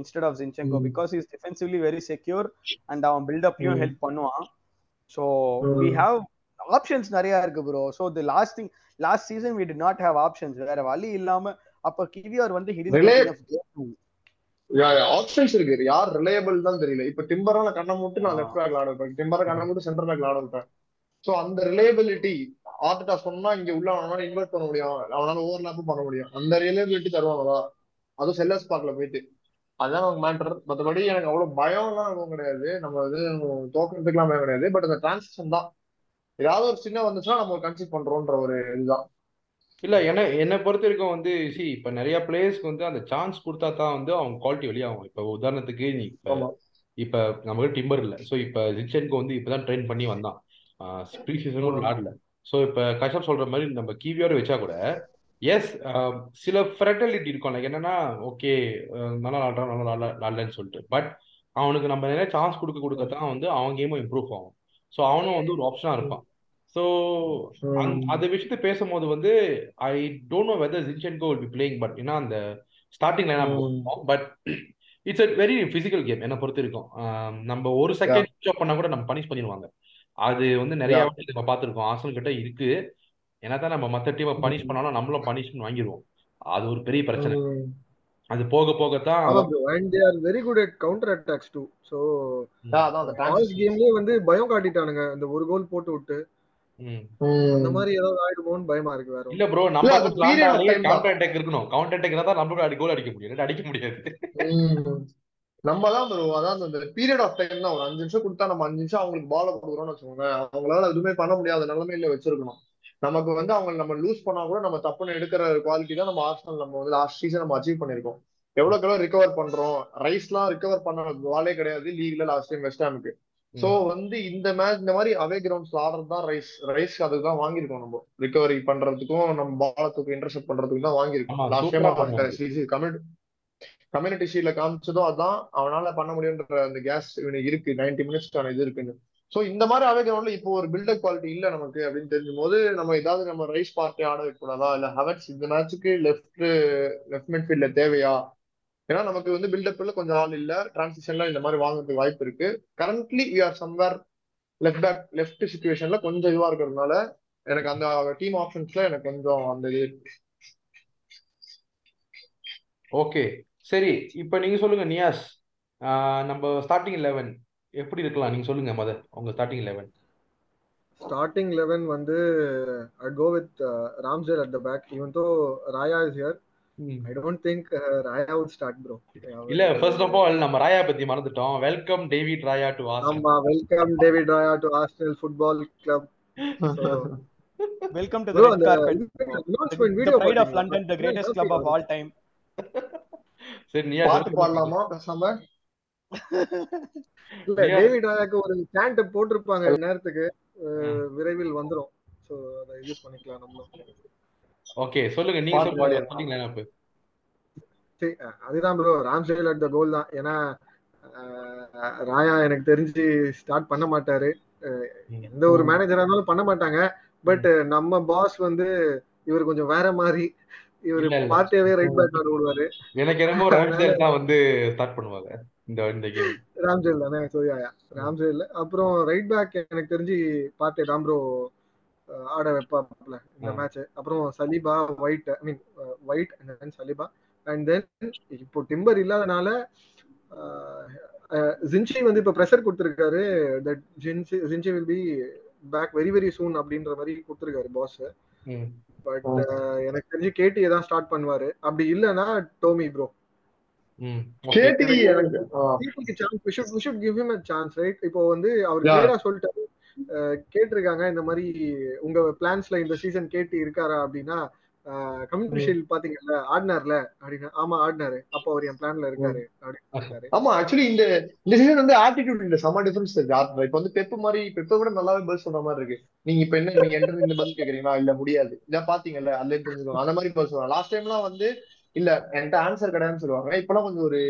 instead of Zinchenko Mm. Because is defensively very secure and அவன் பில்டப்லயும் Mm. ஹெல்ப் பண்ணுவான் ஸோ. வி ஹாவ் ஆப்ஷன்ஸ் நிறைய இருக்கு bro so the last thing last season we did not have options வேற வழி இல்லாம அப்ப கிவியோர் வந்து ஆப்ஷன்ஸ் இருக்கு. யார் ரிலையபிள் தான் தெரியல. இப்ப டிம்பரால கண்ண மூட்டு நான். லெஃப்ட் பேக்ல ஆட வைப்பேன் டிம்பரை கண்ண மூட்டு சென்டர் பேக்ல ஆட வைப்பேன் சோ அந்த ரிலையபிலிட்டி ஆர்டா சொன்னா இங்க உள்ள அவனால இன்வெர்ட் பண்ண முடியும். அவனால ஓவர்லாப்பும் பண்ண முடியும். அந்த ரிலையபிலிட்டி தருவாங்களா? அதுவும் செல்லர்ஸ் பார்க்கல போயிட்டு. நமக்கு மேட்டர் மற்றபடி எனக்கு அவ்வளவு பயம்லாம் எதுவும் கிடையாது. நம்ம இது தோக்கிறதுக்குலாம் பயம் கிடையாது. பட் அந்த டிரான்சிஷன் தான். ஏதாவது ஒரு சின்ன வந்துச்சுன்னா நம்ம கன்சிட் பண்றோம்ன்ற ஒரு இதுதான். இல்ல என்ன என்னை பொறுத்த வரைக்கும் வந்து சி இப்ப நிறைய பிளேயர்ஸ்க்கு வந்து அந்த சான்ஸ் கொடுத்தா தான் வந்து அவங்க குவாலிட்டி வெளியாகும். இப்ப உதாரணத்துக்கு நீ இப்ப நமக்கு டிம்பர் இல்ல. சோ இப்ப ஜிச்சனுக்கு வந்து இப்பதான் ட்ரெயின் பண்ணி வந்தான். ப்ரீ சீசன் கூட விளாடல சோ இப்ப கஷ்டம் சொல்ற மாதிரி நம்ம கிவியோட வச்சா கூட எஸ் சில ஃப்ரெட்டலிட்டி இருக்கும். லைக் என்னன்னா ஓகே நல்லா விளாடுறான் நல்லா விளாடலன்னு சொல்லிட்டு. பட் அவனுக்கு நம்ம நிறைய சான்ஸ் கொடுக்க கொடுக்க தான் வந்து அவன் கேமும் இம்ப்ரூவ் ஆகும். ஸோ அவனும் வந்து ஒரு ஆப்ஷனா இருப்பான். ஸோ அந்த விஷயத்த பேசும்போது வந்து I don't know whether Zinchenko will be playing but ஏன்னா அந்த starting line but it's a very physical game என்னை பொறுத்த வரைக்கும். ஆம், நம்ம ஒரு செகண்ட் ஸ்விட்ச் பண்ணா கூட நம்ம பனிஷ் பண்ணிடுவாங்க. அது வந்து நிறைய நம்ம பார்த்துருக்கோம். ஆசனம் கிட்ட இருக்கு. என்னதான் நம்ம மற்ற டீமை பனிஷ் பண்ணாலும் நம்மளும் பனிஷ்மெண்ட் வாங்கிடுவோம். அது ஒரு பெரிய பிரச்சனை. அது போக bro and they are very good at counter attacks too so அதான் transition. கேம்லயே வந்து பயம் காட்டிட்டானுங்க. அந்த ஒரு கோல் போட்டு விட்டு. ம். அந்த. மாதிரி ஏதாவது ஆயிடுமோன்னு பயமா இருக்கு வேற இல்ல ப்ரோ நம்ம தான். கவுண்டர் அட்டாக் இருக்கணும். கவுண்டர் அட்டாக் இருந்தா நம்மளுக்கு அடி கோல் அடிக்க முடியும். அடிக்க முடியாது. ம். நம்ம தான் ப்ரோ அதான் அந்த பீரியட் ஆஃப் டைம் தான். ஒரு அஞ்சு நிமிஷம் கொடுத்தா நம்ம அஞ்சு நிமிஷம் அவங்களுக்கு பால கொடுக்குறோம்னு வச்சுக்கோங்க அவங்களால எதுவுமே பண்ண முடியாத நிலைமையில வச்சிருக்கணும். நமக்கு வந்து அவங்க நம்ம லூஸ் பண்ணா கூட நம்ம தப்புன்னு எடுக்கிற குவாலிட்டி தான் நம்ம ஆர்சனல் நம்ம வந்து லாஸ்ட் சீசன் நம்ம அச்சீவ் பண்ணிருக்கோம் எவ்வளவுக்கு எவ்வளவு ரிகவர் பண்றோம்? ரைஸ்லாம் ரிகவர் பண்ண வாலே கிடையாது லீக்ல லாஸ்ட் டைம் வெஸ்ட் ஹாமுக்கு சோ வந்து இந்த மேட்ச் இந்த மாதிரி அவே கிரவுண்ட்ஸ்ல ஆடுறது தான் ரைஸ் ரைஸ் அதுக்கு தான் வாங்கியிருக்கோம் நம்ம. ரிகவரி பண்றதுக்கும் நம்ம பாலத்துக்கு இன்டர்செப்ட் பண்றதுக்கும் தான் வாங்கியிருக்கோம். Last time. கம்யூனிட்டி கம்யூனிட்டி ஷீல்ட்ல காமிச்சதும் அதான் அவனால பண்ண முடியுன்ற அந்த கேஸ் இவனுக்கு இருக்கு. 90 மினிட்ஸ்க்கான இது இருக்குன்னு. சோ இந்த மாதிரி அவே கிரவுண்ட்ல இப்போ ஒரு பில்டப் குவாலிட்டி இல்ல நமக்கு அப்படின்னு தெரிஞ்சும் போது நம்ம ஏதாவது நம்ம ரைஸ் பார்ட்டி ஆட வைக்கூடாதா இல்ல ஹவர்ஸ் இந்த மேட்சுக்கு லெஃப்ட் லெஃப்ட் மிட்ஃபீல்ட்ல தேவையா? ஏன்னா நமக்கு வந்து பில்டப்ல கொஞ்சம் ஆள் இல்ல. டிரான்சிஷன்ல இந்த மாதிரி வாங்குறதுக்கு வாய்ப்பு இருக்கு. Currently we are somewhere left back left சுச்சுவேஷன்ல கொஞ்சம் இதுவா இருக்கிறதுனால எனக்கு அந்த டீம் ஆப்ஷன்ஸ்ல எனக்கு கொஞ்சம் அந்த இது ஓகே சரி. இப்போ நீங்க சொல்லுங்க நியாஸ் நம்ம ஸ்டார்டிங் லெவன் எப்படி இருக்கலாம்? நீங்க சொல்லுங்க மத உங்க ஸ்டார்டிங் லெவன் ஸ்டார்டிங் லெவன் வந்து I go with Ramsdale at the back even though Raya is here I don't think Raya would start bro இல்ல ஃபர்ஸ்ட் ஆஃப் ஆல் நம்ம ராயா பத்தி மறந்துட்டோம். Welcome David Raya to Arsenal ஆமா welcome David Raya to Arsenal football club welcome to the red carpet video pride of London the greatest club of all time சரி நீயா பாட்டு பாடலாமா? பேசாம. இல்ல டேவிட் ராயாக்கு ஒரு சாண்ட் போட்டிருப்பாங்க நேரத்துக்கு விரைவில் வந்துரும். சோ அதை யூஸ் பண்ணிக்கலாம் நம்மளும். ஓகே சொல்லுங்க நீங்க சொல்லுங்க அதுதான் ப்ரோ ராம்சேல் அட் த கோல் தான். ஏன்னா ராயா எனக்கு தெரிஞ்சு ஸ்டார்ட் பண்ண மாட்டாரு. எந்த ஒரு மேனேஜரா இருந்தாலும் பண்ண மாட்டாங்க. பட் நம்ம பாஸ் வந்து இவர் கொஞ்சம் வேற மாதிரி. இவர் பார்ட்டியாவே ரைட் பேக் ஆட விடுவாரு எனக்கு என்னமோ ராம்சேல் தான் வந்து ஸ்டார்ட் பண்ணுவாங்க. இந்த இந்த கேம். ராம்சேல் தானே? சோயா ராம்சேல் அப்புறம் ரைட் பேக் எனக்கு தெரிஞ்சு பார்ட்டி தான் ப்ரோ ஆட வைப்பாப்ல இந்த மேட்ச் அப்புறம் Saliba White I mean White and then Saliba. And then இப்போ டிம்பர் இல்லாதனால ஜின்சி வந்து இப்போ ப்ரெஷர் கொடுத்துருக்காரு. That Zinchi Zinchi will be back very very soon அப்படின்ற மாதிரி கொடுத்துருக்காரு பாஸ் பட் எனக்கு தெரிஞ்சு கேடியை தான் ஸ்டார்ட் பண்ணுவாரு. அப்படி இல்லைன்னா டோமி ப்ரோ கேடி எனக்கு chance should give him a chance right? இப்போ வந்து அவர். கிளியரா சொல்லிட்டாரு. கேட்டிருக்காங்க இந்த மாதிரி உங்க பிளான்ஸ்ல இந்த சீசன் கேட்டி இருக்காரா அப்படின்னா ஷீல்ட் பாத்தீங்கல்ல ஆடினார்ல? அப்படின்னா ஆமா ஆடினாரு. அப்போ அவர் என் பிளான்ல. இருக்காரு. அப்படின்னு ஆமா ஆக்சுவலி இந்த இந்த சீசன் வந்து ஆட்டிடியூட் இந்த செம்ம டிஃபரன்ஸ் இருக்கு. இப்ப வந்து பெப்பு மாதிரி பெப்பை விட நல்லாவே பதில் சொல்ற மாதிரி இருக்கு. நீங்க இப்ப என்ன நீங்க என்கிட்ட இந்த பதில் கேக்குறீங்களா? இல்ல முடியாது. இல்ல பாத்தீங்கல்ல அதுல அந்த மாதிரி பதில் சொல்லுவாங்க லாஸ்ட் டைம்லாம் வந்து இல்ல என்கிட்ட ஆன்சர் கிடையாதுன்னு சொல்லுவாங்க. இப்பெல்லாம் கொஞ்சம் ஒரு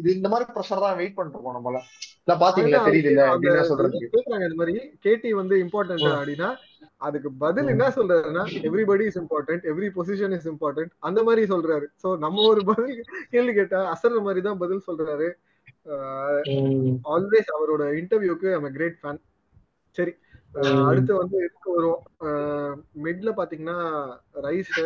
இது இந்த மாதிரி ப்ரெஷர் தான் வெயிட் பண்ணிருக்கோம் நம்மள. இல்ல பாத்தீங்களா? அந்த அப்படின்னு சொல்றதுக்கு கேக்குறாங்க இந்த மாதிரி. கேட்டி வந்து இம்பார்ட்டன்ட் அப்படின்னா அதுக்கு பதில் என்ன சொல்றாருன்னா everybody is important every position is important அந்த மாதிரி சொல்றாரு. சோ நம்ம ஒரு பதில் கேள்வி கேட்டா அசர்ற மாதிரி தான் பதில் சொல்றாரு. ஆல்வேஸ் அவரோட இன்டர்வியூக்கு ஐம் கிரேட் ஃபேன் சரி அடுத்து வந்து இதுக்கு வருவோம்? மிட்ல பாத்தீங்கன்னா ரைஸ்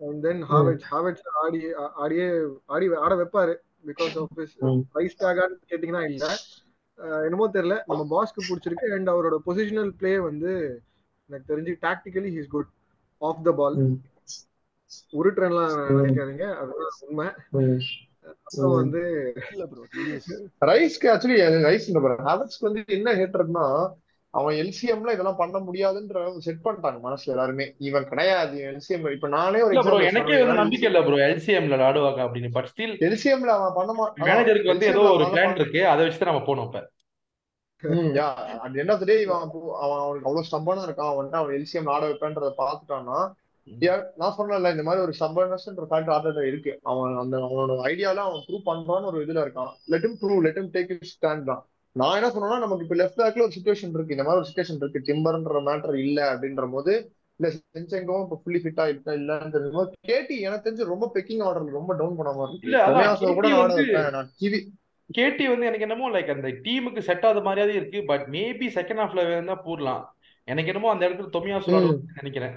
அண்ட் தென் ம், ஹாவெட்ஸ் ஹாவெட்ஸ் ஆடி ஆடியே ஆடி ஆட வைப்பாரு. பிகாஸ் ஆஃப் ஹிஸ் ரைஸ் டாகான்னு கேட்டீங்கன்னா இல்ல. என்னமோ தெரியல. நம்ம பாஸ்க்கு பிடிச்சிருக்கு. அண்ட் அவரோட பொசிஷனல் பிளே வந்து எனக்கு தெரிஞ்சு tactically his good of the ball உருட்டுறேன்லாம் நினைக்காதீங்க. அதுதான் உண்மை. ம், அப்புறம் ம். வந்து ரைஸ்க்கு ஆக்சுவலி ரைஸ் ஹாவர்ட்ஸ்க்கு வந்து என்ன ஹேட்டர்னா அவன் எல்சிஎம்ல இதெல்லாம் பண்ண முடியாதுன்ற செட் பண்ணிட்டாங்க மனசுல எல்லாருமே. இவன் கிடையாது எல்சிஎம் இப்ப நானே ஒரு எனக்கே வந்து நம்பிக்கை இல்ல ப்ரோ எல்சிஎம்ல ஆடுவாங்க அப்படின்னு. பட் ஸ்டில் எல்சிஎம்ல அவன் பண்ண மேனேஜருக்கு வந்து ஏதோ ஒரு பிளான் இருக்கு அதை வச்சு தான் நம்ம போனோம் இப்ப. ம் yeah at end of day இவன் அப்போ- அவன் அவனுக்கு அவ்வளவு ஸ்டம்பனா இருக்கான். அவன் அவன் எல்சிஎம் ஆட வைப்பேன்றத பாத்துட்டான்னா நான் சொன்னேன்ல இந்த மாதிரி ஒரு ஸ்டம்பனஸ்ன்ற ஃபேக்டர் ஆர்டர்ல இருக்கு. அவன் அந்த அவனோட ஐடியால அவன் ப்ரூவ் பண்றான்னு ஒரு இதுல இருக்கான். Let him prove let him take it stand தான். நான் என்ன சொன்னேன்னா நமக்கு இப்ப லெஃப்ட் பேக்ல ஒரு சுச்சுவேஷன் இருக்கு. இந்த மாதிரி ஒரு சுச்சுவேஷன் இருக்கு. டிம்பர்ன்ற மேட்டர் இல்ல அப்படின்ற போது இல்ல சென்செங்கவும் இப்ப ஃபுல்லி ஃபிட்டா இருக்கா இல்லன்னு தெரியும் கேட்டி எனக்கு தெரிஞ்சு ரொம்ப பெக்கிங் ஆர்டர்ல ரொம்ப டவுன் பண்ண மாதிரி கேட்டி நான் கிவி. கேடி வந்து எனக்கு என்னமோ லைக் அந்த டீமுக்கு செட் ஆகுற மாதிரியாவே இருக்கு பட் மேபி செகண்ட் ஹாஃப்ல வேணா போடலாம். எனக்கு என்னமோ அந்த இடத்துல தொமியாசு நினைக்கிறேன்.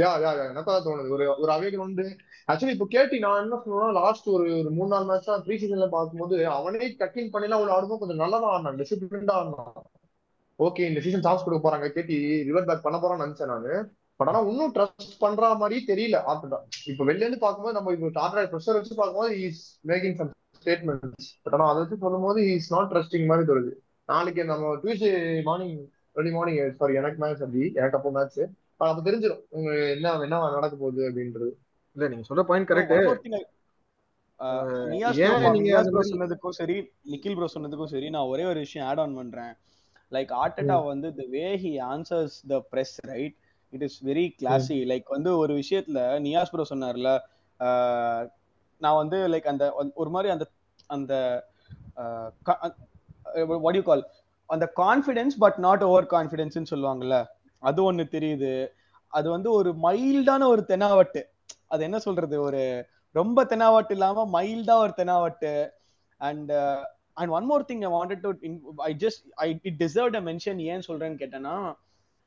யா யா யா எனக்கு தோணுது. ஒரு ஒரு அவேகன் வந்து ஆக்சுவலி இப்போ கேட்டி நான் என்ன சொல்லுவேன்னா லாஸ்ட் ஒரு ஒரு மூணு நாலு மேட்ச் தான் ப்ரீ சீசன்ல பார்க்கும்போது அவனே டக்கிங் பண்ணிலாம் அவ்வளவு ஆடும்போது கொஞ்சம் நல்லா தான் ஆடினான் டிசிப்ளின்டா ஆடினான். ஓகே இந்த சீசன் சான்ஸ் கொடுக்க போறாங்க கேட்டி ரிவர் பேக் பண்ண போறான்னு நினைச்சேன் நானு. பட் ஆனா இன்னும் ட்ரஸ்ட் பண்ற மாதிரி தெரியல. ஆர்டா இப்ப வெளில இருந்து பார்க்கும்போது நம்ம இப்போ ஆர்டா ப்ரெஷர் வச்சு பார்க்கும்போது is making some statements but ஆனா அதை வச்சு சொல்லும்போது இஸ் நாட் ட்ரஸ்டிங் மாதிரி தருது நாளைக்கு நம்ம Tuesday morning early morning sorry எனக்கு மேட்ச் அப்படி எனக்கு அப்போ மேட்ச் அப்ப தெரிஞ்சிடும் உங்க என்ன என்ன நடக்க போகுது அப்படின்றது. இல்ல நீங்க சொல்ற பாயிண்ட் கரெக்ட் நியாஸ் ப்ரோ சொன்னதுக்கும் சரி நிக்கில் ப்ரோ சொன்னதுக்கும் சரி நான் ஒரே ஒரு விஷயம் ஆட் ஆன் பண்றேன். லைக் ஆர்டட்டா வந்து the way he answers the press right it is very ம், கிளாஸி லைக் வந்து ஒரு விஷயத்துல நியாஸ் ப்ரோ சொன்னார்ல ஆஹ், நான் வந்து லைக் அந்த ஒரு மாதிரி அந்த அந்த வாட் யூ கால் அந்த கான்ஃபிடென்ஸ் பட் நாட் ஓவர் கான்ஃபிடென்ஸ்னு சொல்லுவாங்கல்ல அது ஒண்ணு தெரியுது. அது வந்து ஒரு மைல்டான ஒரு தெனாவட்டு. அது என்ன சொல்றது ஒரு ரொம்ப தெனாவட்டு இல்லாம மைல்டா ஒரு தெனாவட்டு and and one more thing I wanted to I just I it deserve a mention ஏன் சொல்றேன்னு கேட்டேன்னா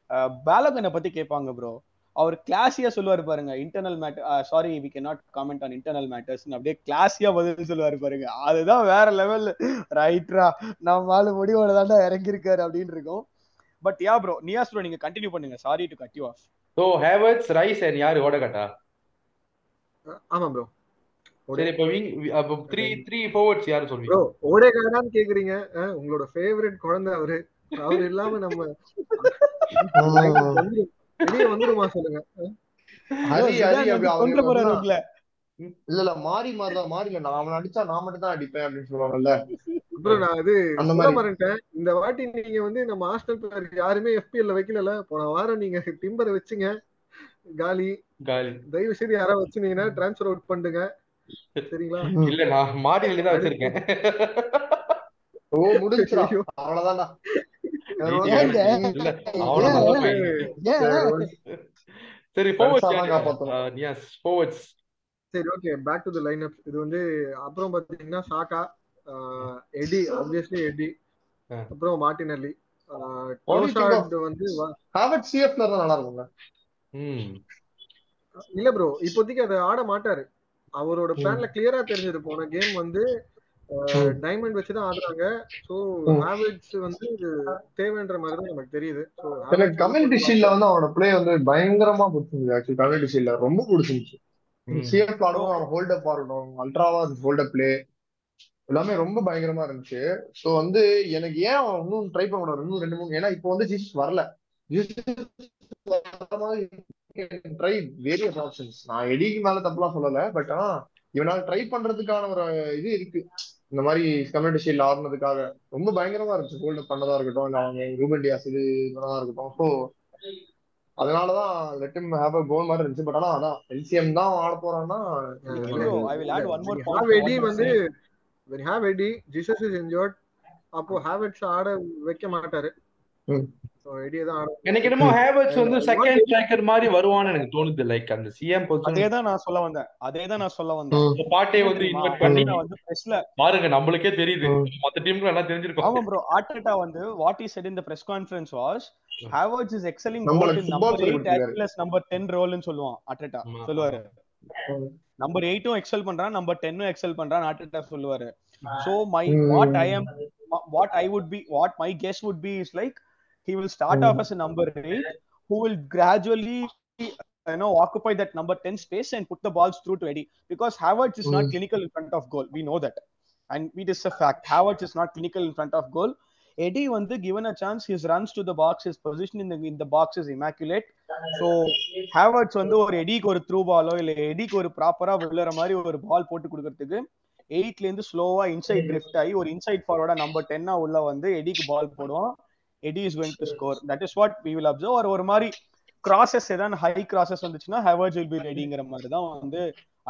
uh, பேலகனை பத்தி கேட்பாங்க ப்ரோ அவர் கிளாஸியா சொல்லுவாரு பாருங்க internal matter sorry we can not comment on internal matters அப்படியே கிளாஸியா பதில் சொல்லுவாரு பாருங்க. அதுதான் வேற லெவல் ரைட்ரா நம்ம ஆளு முடிவோட தாண்டா இறங்கியிருக்காரு அப்படின்னு இருக்கும். But yeah bro Niyas bro நீங்க கண்டினியூ பண்ணுங்க. Sorry to cut you off so Havertz Rice and யாரு? ஓடகட்டா? ஆமா ப்ரோ சரி இப்போ விங் அப்போ த்ரீ த்ரீ ஃபோர்வர்ட்ஸ் யாரு ப்ரோ சொல்வீங்க ஓடேகாடான்னு கேக்குறீங்க. அஹ், உங்களோட ஃபேவரட் குழந்தை அவரு. அவர் இல்லாம நம்ம வந்துரும். வெளியே வந்துருமா சொல்லுங்க. ஹரி ஹரி கொண்டு வந்து உங்களை. இல்ல இல்ல மாறி மாதிரிதான் மாறி இல்ல. நான் அவன் அடிச்சா நான் மட்டும் தான் அடிப்பேன் அப்படின்னு சொல்லுவாங்கல்ல. அப்புறம் நான் அந்த மாதிரி. மறந்துட்டேன். இந்த வாட்டி நீங்க வந்து நம்ம ஹாஸ்டல் யாருமே FPL ல வைக்கல போன வாரம் நீங்க டிம்பரை வச்சுங்க. காலி. காலி. தயவு செய்து யாராவது வச்சுனீங்கன்னா டிரான்ஸ்ஃபர் அவுட் பண்ணுங்க. சரிங்களா? இல்ல நான் மாடியில தான் வச்சிருக்கேன். ஓ முடிஞ்சுடா ஐயோ. அவ்வளவுதான்டா. சரி forwards. சரி okay back to the line up வந்து அப்புறம் பாத்தீங்கன்னா சாக்கா எடி ஆப்வியஸ்லி எடி. அப்புறம் மார்டினல்லி. வந்து ஹாவர்ட் சிஎஃப்ல நல்லா இருக்கும்ல. இல்ல ப்ரோ இப்போதைக்கு அதை ஆட மாட்டாரு. அவரோட பிளான்ல கிளியரா தெரிஞ்சது. போன கேம் வந்து டைமண்ட் வச்சுதான் ஆடுறாங்க. சோ ம். ஹாவர்ட்ஸ் வந்து தேவைன்ற மாதிரி தான் நமக்கு தெரியுது. எனக்கு கம்யூனிட்டி ஷீல்ட்ல வந்து அவனோட பிளே வந்து பயங்கரமா பிடிச்சிருந்துச்சு. ஆக்சுவலி கம்யூனிட்டி ஷீல்ட்ல ரொம்ப பிடிச்சிருந்துச்சு. சிஎஃப் ஆடவும் அவன் ஹோல்டப் ஆடணும் அல்ட்ராவா இருந்துச்சு ஹோல்டப் பிளே எல்லாமே ரொம்ப பயங்கரமா இருந்துச்சு. சோ வந்து எனக்கு ஏன் அவன் இன்னும் ட்ரை பண்ண இன்னும் ரெண்டு மூணு ஏன்னா இப்போ வந்து ஜீசஸ் வரல. ட்ரை வேரியஸ் ஆப்ஷன்ஸ் நான் எடிக்கு மேல தப்புலாம் சொல்லல பட் ஆனா இவனால ட்ரை பண்றதுக்கான ஒரு இது இருக்கு. இந்த மாதிரி கம்யூனிட்டி ஷீல்ட் ஆடுனதுக்காக. ரொம்ப பயங்கரமா இருந்துச்சு. ஹோல்டப் பண்ணதா இருக்கட்டும் இல்ல அவங்க ரூபன் டியாஸ் இது பண்ணதா இருக்கட்டும். ஸோ அதனாலதான் லெட் have a கோல் மாதிரி இருந்துச்சு. பட் ஆனா அதான் எல்சிஎம் தான் ஆட போறான்னா இது Bro, வந்து I will add one more when have Eddie what you வந்து said. when have Eddie Jesus is injured அப்போ ஹாவர்ட்ஸ் ஆட வைக்க மாட்டாரு. ம். எனக்கு என்னமோ ஹேவர்ட்ஸ் வந்து செகண்ட் what- ஸ்ட்ரைக்கர் மாதிரி வருவான்னு எனக்கு தோணுது. லைக் அந்த சிஎம் பொசிஷன் அதேதான் நான் சொல்ல வந்தேன். அதேதான் நான் சொல்ல வந்தேன். பாட்டே வந்து இன்வெர்ட் பண்ணி வந்து பிரஸ்ல பாருங்க நம்மளுக்கே தெரியுது. ம். மத்த டீமுக்கு எல்லாம் தெரிஞ்சிருக்கும். ஆமா ப்ரோ ஆர்டெட்டா வந்து வாட் both நம்மளுக்கு in football number சொல்லி 8 as கொடுத்திருக்காரு. well as number 10 ரோல்னு சொல்லுவான் ஆர்டெட்டா. சொல்லுவாரு. ம். நம்பர் எயிட்டும் எக்ஸல் பண்றான் நம்பர் டென்னும் எக்ஸல் பண்றான் ஆர்டெட்டா சொல்லுவாரு. சோ மை ம். What I am what I would be what my guess would be is like he will start Mm. off as a number 8 who will gradually you know occupy that number 10 space and put the balls through to Eddie because Havertz is not Mm. clinical in front of goal we know that and it is a fact Havertz is not clinical in front of goal Eddie வந்து given a chance his runs to the box his position in the in the box is immaculate so Havertz வந்து ஒரு எடிக்கு ஒரு through பாலோ இல்ல எடிக்கு ஒரு ப்ராப்பரா விழுற மாதிரி ஒரு பால் போட்டு கொடுக்கறதுக்கு எயிட்ல இருந்து ஸ்லோவா இன்சைட் ட்ரிஃப்ட் ஆகி ஒரு இன்சைட் ஃபார்வர்டா நம்பர் டென்னா உள்ள வந்து எடிக்கு பால் போடுவோம் Eddie is going to score that is what we will observe ஒரு ஒரு மாதிரி கிராசஸ் ஏதாவது ஹை கிராசஸ் வந்துச்சுன்னா ஹெவர்ஸ் வில் பி ரெடிங்கிற மாதிரி தான் வந்து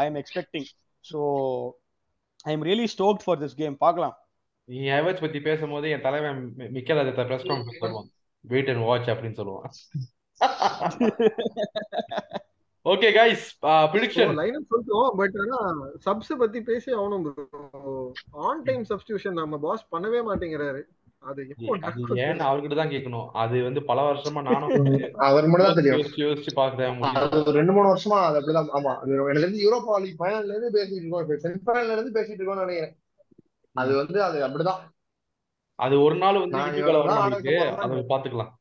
I am expecting so I am really stoked for this game பார்க்கலாம். நீ ஹேவர்ட்ஸ் பத்தி பேசும்போது என் தலைவன் மிக்கேல் அதை பிரஸ் கான்ஃபரன்ஸ் சொல்லுவான் வெயிட் அண்ட் வாட்ச் அப்படின்னு சொல்லுவான். ஓகே கைஸ் ப்ரிடிக்ஷன் லைன் சொல்லிட்டோம் பட் ஆனா சப்ஸ் பத்தி பேசி ஆகணும் ஆன் டைம் சப்ஸ்டியூஷன் நம்ம பாஸ் பண்ணவே மாட்டேங்கிறாரு. அது ஏன்னு அவர்கிட்ட தான் கேட்கணும் அது வந்து பல வருஷமா நானும் அவர் மட்டும் தான் தெரியும். யோசிச்சு யோசிச்சு பாக்குறேன் அது ஒரு ரெண்டு மூணு வருஷமா அது அப்படிதான். ஆமா எனக்கு தெரிஞ்சு யூரோப்பா லீக் ஃபைனல்ல இருந்து பேசிட்டு இருக்கோம். செமிஃபைனல்ல இருந்து பேசிட்டு இருக்கோம்னு நினைக்கிறேன். அது வந்து அது அப்படிதான். அது ஒரு நாள் வந்து ஆடக்க அதை. பாத்துக்கலாம்.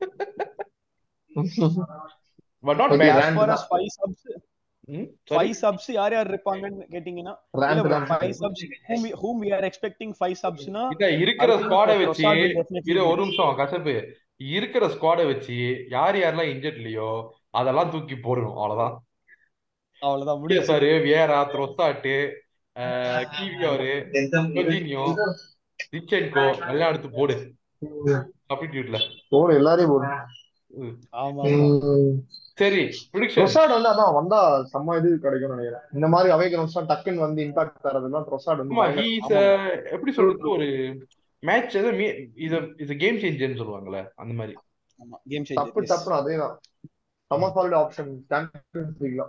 பட் நாட் ஃபைவ் சப்ஸ் யார் யார் இருப்பாங்கன்னு கேட்டீங்கன்னா. Five subs whom we- whom we are expecting five subsனா இத இருக்கிற ஸ்குவாடை வச்சு be ஒரு நிமிஷம் கசப்பு. இருக்கிற ஸ்குவாடை வச்சு யார் யாரெல்லாம் இன்ஜெர்ட் இல்லையோ அதெல்லாம் தூக்கி போடணும் அவ்வளவுதான். அவ்வளவுதான் முடிய சாரு வியரா த்ரொஸ்டாட்டு கீவியோரு கொஜினியோ திச்சென்கோ எல்லாம் எடுத்து போடு. சப்டிடியூட்ல போடு எல்லாரையும் போடு. ஆமா சரி ப்ரிடிக்ஷன் ட்ரொசாட் வந்து அதான் வந்தா செம்ம இது கிடைக்கும்னு நினைக்கிறேன். இந்த மாதிரி அவை கிரவுண்ட்ஸ் டக்குன்னு வந்து இம்பாக்ட் தரதெல்லாம் ட்ரொசாட் வந்து எப்படி சொல்றது ஒரு மேட்ச் ஏதோ இது இது கேம் சேஞ்சர்னு சொல்லுவாங்கல்ல அந்த மாதிரி. ஆமா கேம் தப்பு சேஞ்சர் தப்புன்னு அதேதான். செம்ம சாலிட் ஆப்ஷன் சாம்பியன்ஸ் லீக்ல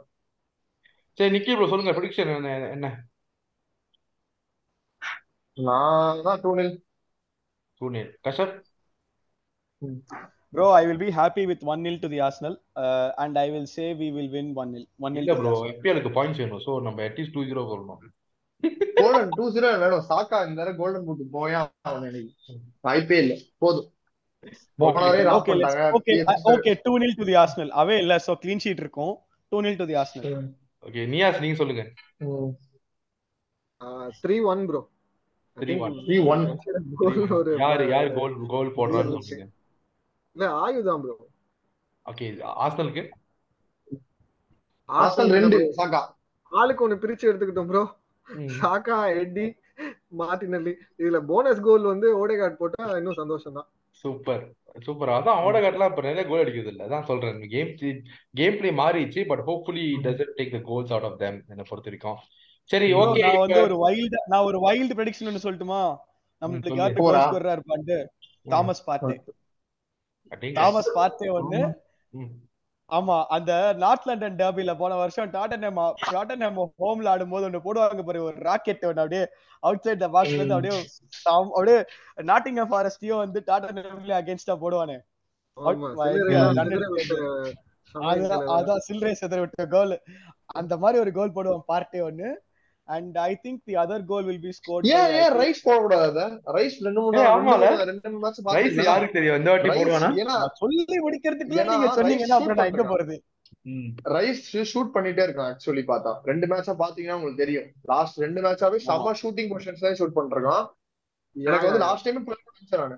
சரி நிக்கி ப்ரோ சொல்லுங்க ப்ரிடிக்ஷன் என்ன என்ன நான் தான் two nil சூனியர் கஷப் Bro, I will be happy with 1 0 to the Arsenal, uh, and I will say we will win 1 0. 1 இல்ல 0 to the ப்ரோ Arsenal. எப்பிஎலுக்கு பாயிண்ட்ஸ் வேணும். சோ நம்ம அட்லீஸ்ட் டூ ஜீரோ சொல்லணும். கோல்டன் டூ ஜீரோ வேணும் Saka இந்த தடவை golden boot போயா அவன் எனக்கு வாய்ப்பே இல்ல. போதும். போனவரே ராப் Okay, let's, பண்ணிட்டாங்க. okay, okay, 2 0 to the Arsenal. Away இல்ல, so clean sheet இருக்கும். 2 0 to the Arsenal. Okay Niyas நீங்க சொல்லுங்க. Three one bro three one three one யாரு யாரு கோல் கோல் சொல்லுங்க. இல்ல ஆயுதான் ப்ரோ ஓகே ஆஸ்னலுக்கு ஆஸ்டல் ரெண்டு. சாக்கா. ஆளுக்கு ஒண்ணு பிரிச்சு எடுத்துக்கிட்டோம் ப்ரோ சாக்கா எட்டி மார்டினல்லி இதுல போனஸ் கோல் வந்து ஓடேகார்ட் போட்டா இன்னும் சந்தோஷம் தான் சூப்பர். சூப்பர். அதான் ஓடகாட்லாம் இப்ப நிறைய கோல் அடிக்கிறது இல்ல அதான் சொல்றேன். கேம் கேம் பிளே மாறிடுச்சு but hopefully doesn't take the goals out of them என்ன பொறுத்த வரைக்கும். சரி ஓகே நான் வந்து ஒரு வைல்ட் நான் ஒரு வைல்ட் ப்ரெடிக்ஷன் ஒன்னு சொல்லட்டுமா? நம்மளுக்கு. யாரு. கோல் ஸ்கோரரா தாமஸ் பார்ட்டே தாமஸ் பார்ட்டே வந்து ஆமா அந்த நார்த் லண்டன் டர்பில போன வருஷம் டாட்டன்ஹாம் டாட்டன்ஹாம் ஹோம்ல ஆடும்போது ஒண்ணு போடுவாங்க பாரு ஒரு ராக்கெட் ஒண்ணு அப்படியே அவுட் சைட் த பாக்ஸ்ல இருந்து அப்படியே அப்படியே நாட்டிங்ஹாம் ஃபாரஸ்டையும் வந்து டாட்டன்ஹாம்ல அகைன்ஸ்டா போடுவானே. அதான் சில்லறை செதற விட்ட கோல் அந்த மாதிரி ஒரு கோல் போடுவான் பார்ட்டே ஒன்னு and I think the other goal will be scored ஏன் ஏன் ரைஸ் போட கூடாது ரைஸ் ரெண்டு மூணு ஆமால. ரெண்டு மூணு மேட்ச் ரைஸ் யாருக்கு தெரியும்? இந்த வாட்டி போடுவானா? ஏன்னா சொல்லி முடிக்கிறதுக்குள்ள நீங்க சொன்னீங்கன்னா rice அப்புறம் நான் எங்க shoot போறது. ரைஸ் ஷூட் பண்ணிட்டே இருக்கான் ஆக்சுவலி பார்த்தா. ரெண்டு மேட்சா பாத்தீங்கன்னா உங்களுக்கு தெரியும். லாஸ்ட் ரெண்டு மேட்சாவே செம்ம ஷூட்டிங் பொசிஷன்ஸ் தான் ஷூட் பண்றான் எனக்கு வந்து லாஸ்ட் டைம் நினைச்சேன் நானு.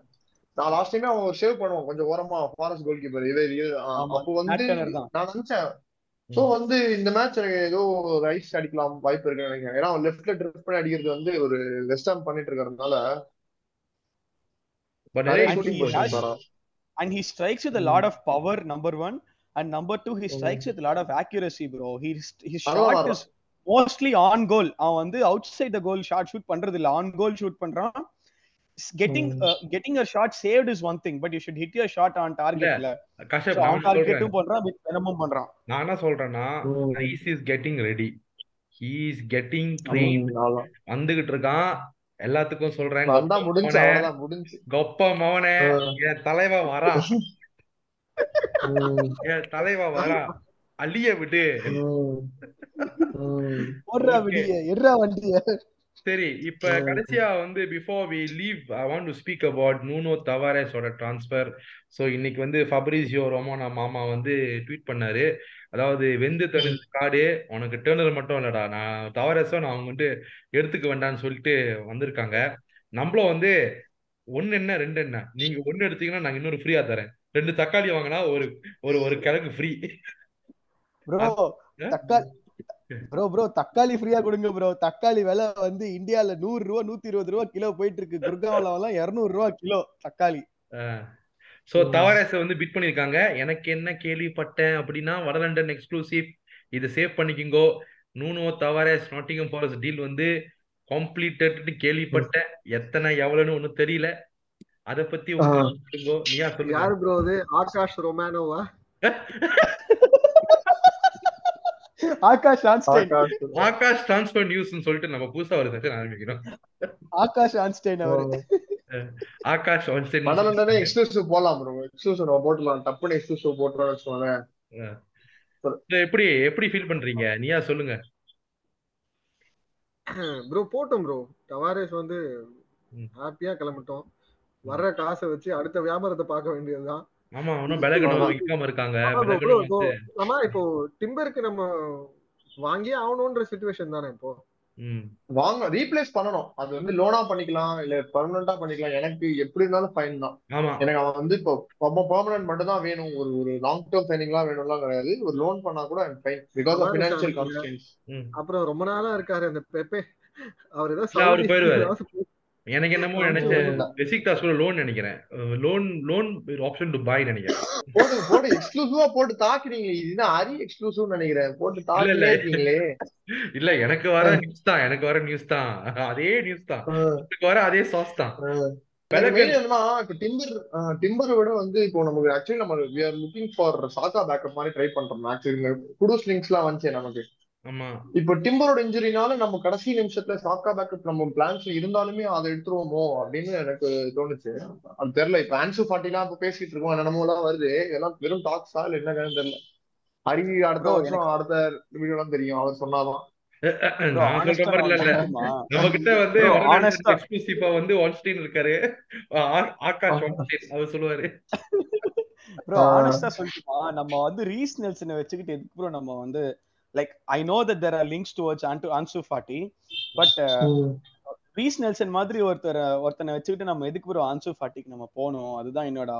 நான் லாஸ்ட் டைமே அவன் சேவ் பண்ணுவான். கொஞ்சம் ஓரமா ஃபாரஸ்ட் கோல் கீப்பர் இது அப்போ வந்து. நான் நினைச்சேன் சோ வந்து இந்த மேட்ச் எனக்கு ஏதோ ரைஸ் அடிக்கலாம் வாய்ப்பு இருக்குன்னு நினைக்கிறேன். ஏன்னா லெஃப்ட்ல ட்ரிப் பண்ணி அடிக்கிறது வந்து ஒரு வெஸ்ட் ஹாம் பண்ணிட்டு இருக்கிறதுனால lot of power number one. And number two he strikes with a lot of accuracy bro. He his அதான் shot வரான். is mostly on goal. அவன் வந்து outside the goal shot shoot பண்றது இல்ல. ஆன் கோல் ஷூட் பண்றான். Getting getting a shot saved is one thing but you should hit your shot on target இல்ல. இல்ல. கஷ்டப் So, நான் on என்ன சொல்றேன். targetum பண்றான் with venomum பண்றான். நான் என்ன சொல்றேன்னா Rice is getting ready he is getting train. வந்துகிட்டு இருக்கான் எல்லாத்துக்கும் சொல்றேன். வந்தா முடிஞ்சு அவ்வளவுதான் முடிஞ்சு. கொப்ப மவனே. என் தலைவன் வரா. என் தலைவன் வரா. அழிய விடு. போடுறா. விடிய எட்ரா வண்டிய. சரி இப்ப கடைசியா வந்து before we leave I want to speak about Nuno தவாரேஸோட transfer so இன்னைக்கு வந்து ஃபப்ரிசியோ ரொமானா மாமா வந்து ட்வீட் பண்ணாரு. அதாவது வெந்து தணிஞ்ச காடு உனக்கு டேர்னர் மட்டும் இல்லடா நான் தவாரேஸோ நான் அவங்க வந்து எடுத்துக்க வேண்டாம்னு சொல்லிட்டு வந்திருக்காங்க. நம்மளும் வந்து ஒன்னு என்ன ரெண்டு என்ன? நீங்க ஒன்னு எடுத்தீங்கன்னா நாங்க இன்னொரு ஃப்ரீயா தரேன். ரெண்டு தக்காளி வாங்கினா ஒரு ஒரு ஒரு கிழங்கு ஃப்ரீ ப்ரோ ப்ரோ தக்காளி ஃப்ரீயா கொடுங்க ப்ரோ தக்காளி விலை வந்து இந்தியால நூறு ரூபா நூத்தி இருபது ரூபா கிலோ போயிட்டு இருக்கு குர்காவ்ல எல்லாம் இருநூறு ரூபா கிலோ தக்காளி. ஸோ தவரேஸ வந்து பிட் பண்ணியிருக்காங்க. எனக்கு என்ன கேள்விப்பட்டேன் அப்படின்னா வடலண்டன் எக்ஸ்க்ளூசிவ் இதை save பண்ணிக்கிங்கோ. Nuno Tavares Nottingham Forest deal வந்து கம்ப்ளீட்டட்னு கேள்விப்பட்டேன். எத்தனை எவ்வளவுன்னு ஒன்றும் தெரியல. அத பத்தி நீயா சொல்லுங்க. யாரு ப்ரோ இது ஆகாஷ் ரொமானோவா ஆகாஷ் ஆன்ஸ்டைன். ஆகாஷ் டிரான்ஸ்பர் நியூஸ்னு சொல்லிட்டு நம்ம புதுசா ஒரு செஷன் ஆரம்பிக்கிறோம் ஆகாஷ் ஆன்ஸ்டைன் அவரு. ஆகாஷ் ஆன்ஸ்டைன் மணலண்டனே எக்ஸ்க்ளூசிவ் போடலாம் ப்ரோ எக்ஸ்க்ளூசிவ் நம்ம போட்டுலாம் டப்புன்னு எக்ஸ்க்ளூசிவ் போட்டுறோம்னு வச்சுக்கோங்களேன். எப்படி எப்படி ஃபீல் பண்றீங்க? நீயா சொல்லுங்க. ப்ரோ போட்டோம் ப்ரோ டவாரேஸ் வந்து. ஹாப்பியா கிளம்பிட்டோம். வர்ற காசை வச்சு அடுத்த வியாபாரத்தை பார்க்க வேண்டியதுதான். ஆமா இன்னும் பெலகணும் விற்காம இருக்காங்க. ஆமா இப்போ டிம்பருக்கு நம்ம வாங்கியே ஆகணும்ன்ற சுச்சுவேஷன் தானே இப்போ. ம். வாங்க ரீப்ளேஸ் பண்ணணும். அது வந்து லோனா பண்ணிக்கலாம் இல்ல பெர்மனண்டா பண்ணிக்கலாம். எனக்கு எப்படி இருந்தாலும் ஃபைன் தான். ஆமா. எனக்கு அவன் வந்து இப்போ ரொம்ப பெர்மனன்ட் மட்டும் தான் வேணும். ஒரு ஒரு லாங் டேர்ம் சைனிங்லாம் வேணும்லாம் கிடையாது. ஒரு லோன் பண்ணா கூட fine because of financial. Constraints ம். அப்புறம் ரொம்ப நாளா இருக்காரு அந்த பெப்பே அவர் ஏதோ அவரு. ஏதாவது எனக்கு என்னமோ நினைச்சேன். பெசிக்டாஸ் கூட லோன் நினைக்கிறேன். Loan loan option to buy நினைக்கிறேன். போட்டு போட்டு எக்ஸ்க்ளூசிவா போட்டு தாக்குறீங்களே இது அரி எக்ஸ்க்ளூசிவ் நினைக்கிறேன். போட்டு இல்ல, இல்ல. எனக்கு வர நியூஸ் தான். எனக்கு வர நியூஸ் தான். அதே நியூஸ் தான். எனக்கு வர அதே சாஸ் தான். டிம்பர் டிம்பரை விட வந்து இப்போ நமக்கு ஆக்சுவலி நம்ம we are looking for Saka backup மாதிரி ட்ரை பண்றோம். ஆக்சுவலி குடூஸ் லிங்க்ஸ்லாம் வந்துச்சு நமக்கு. இப்போ டிம்பரோட இன்ஜுரினால நம்ம கடைசி நிமிஷத்துல சாக்கா பேக்கப் நம்ம பிளான்ஸ்ல இருந்தாலுமே அதை எடுத்துருவோமோ அப்படின்னு எனக்கு தோணுச்சு. அது தெரியல. இப்ப ஆன்சு ஃபார்ட்டிலாம் இப்ப பேசிட்டு இருக்கோம். என்னமோ எல்லாம் வருது. இதெல்லாம் வெறும் டாக்ஸா இல்ல என்ன தெரியல. ஹரி அடுத்த வருஷம் அடுத்த வீடியோலாம் தெரியும். அவர் சொன்னாதான். இருக்காரு. ஆகாஷ் அவர் சொல்லுவாரு. ப்ரோ ஆனஸ்டா சொல்லட்டுமா நம்ம வந்து ரீஸ் நெல்சனை வச்சுக்கிட்டு எதுக்கு ப்ரோ நம்ம வந்து like I know that there are links towards and Ansu Fati but Reiss Nelson மாதிரி ஒருத்தர் ஒருத்தனை வச்சுக்கிட்டு நம்ம எதுக்கு ப்ரோ ஆன்சு ஃபாட்டிக்கு நம்ம போகணும்? அதுதான் என்னோட.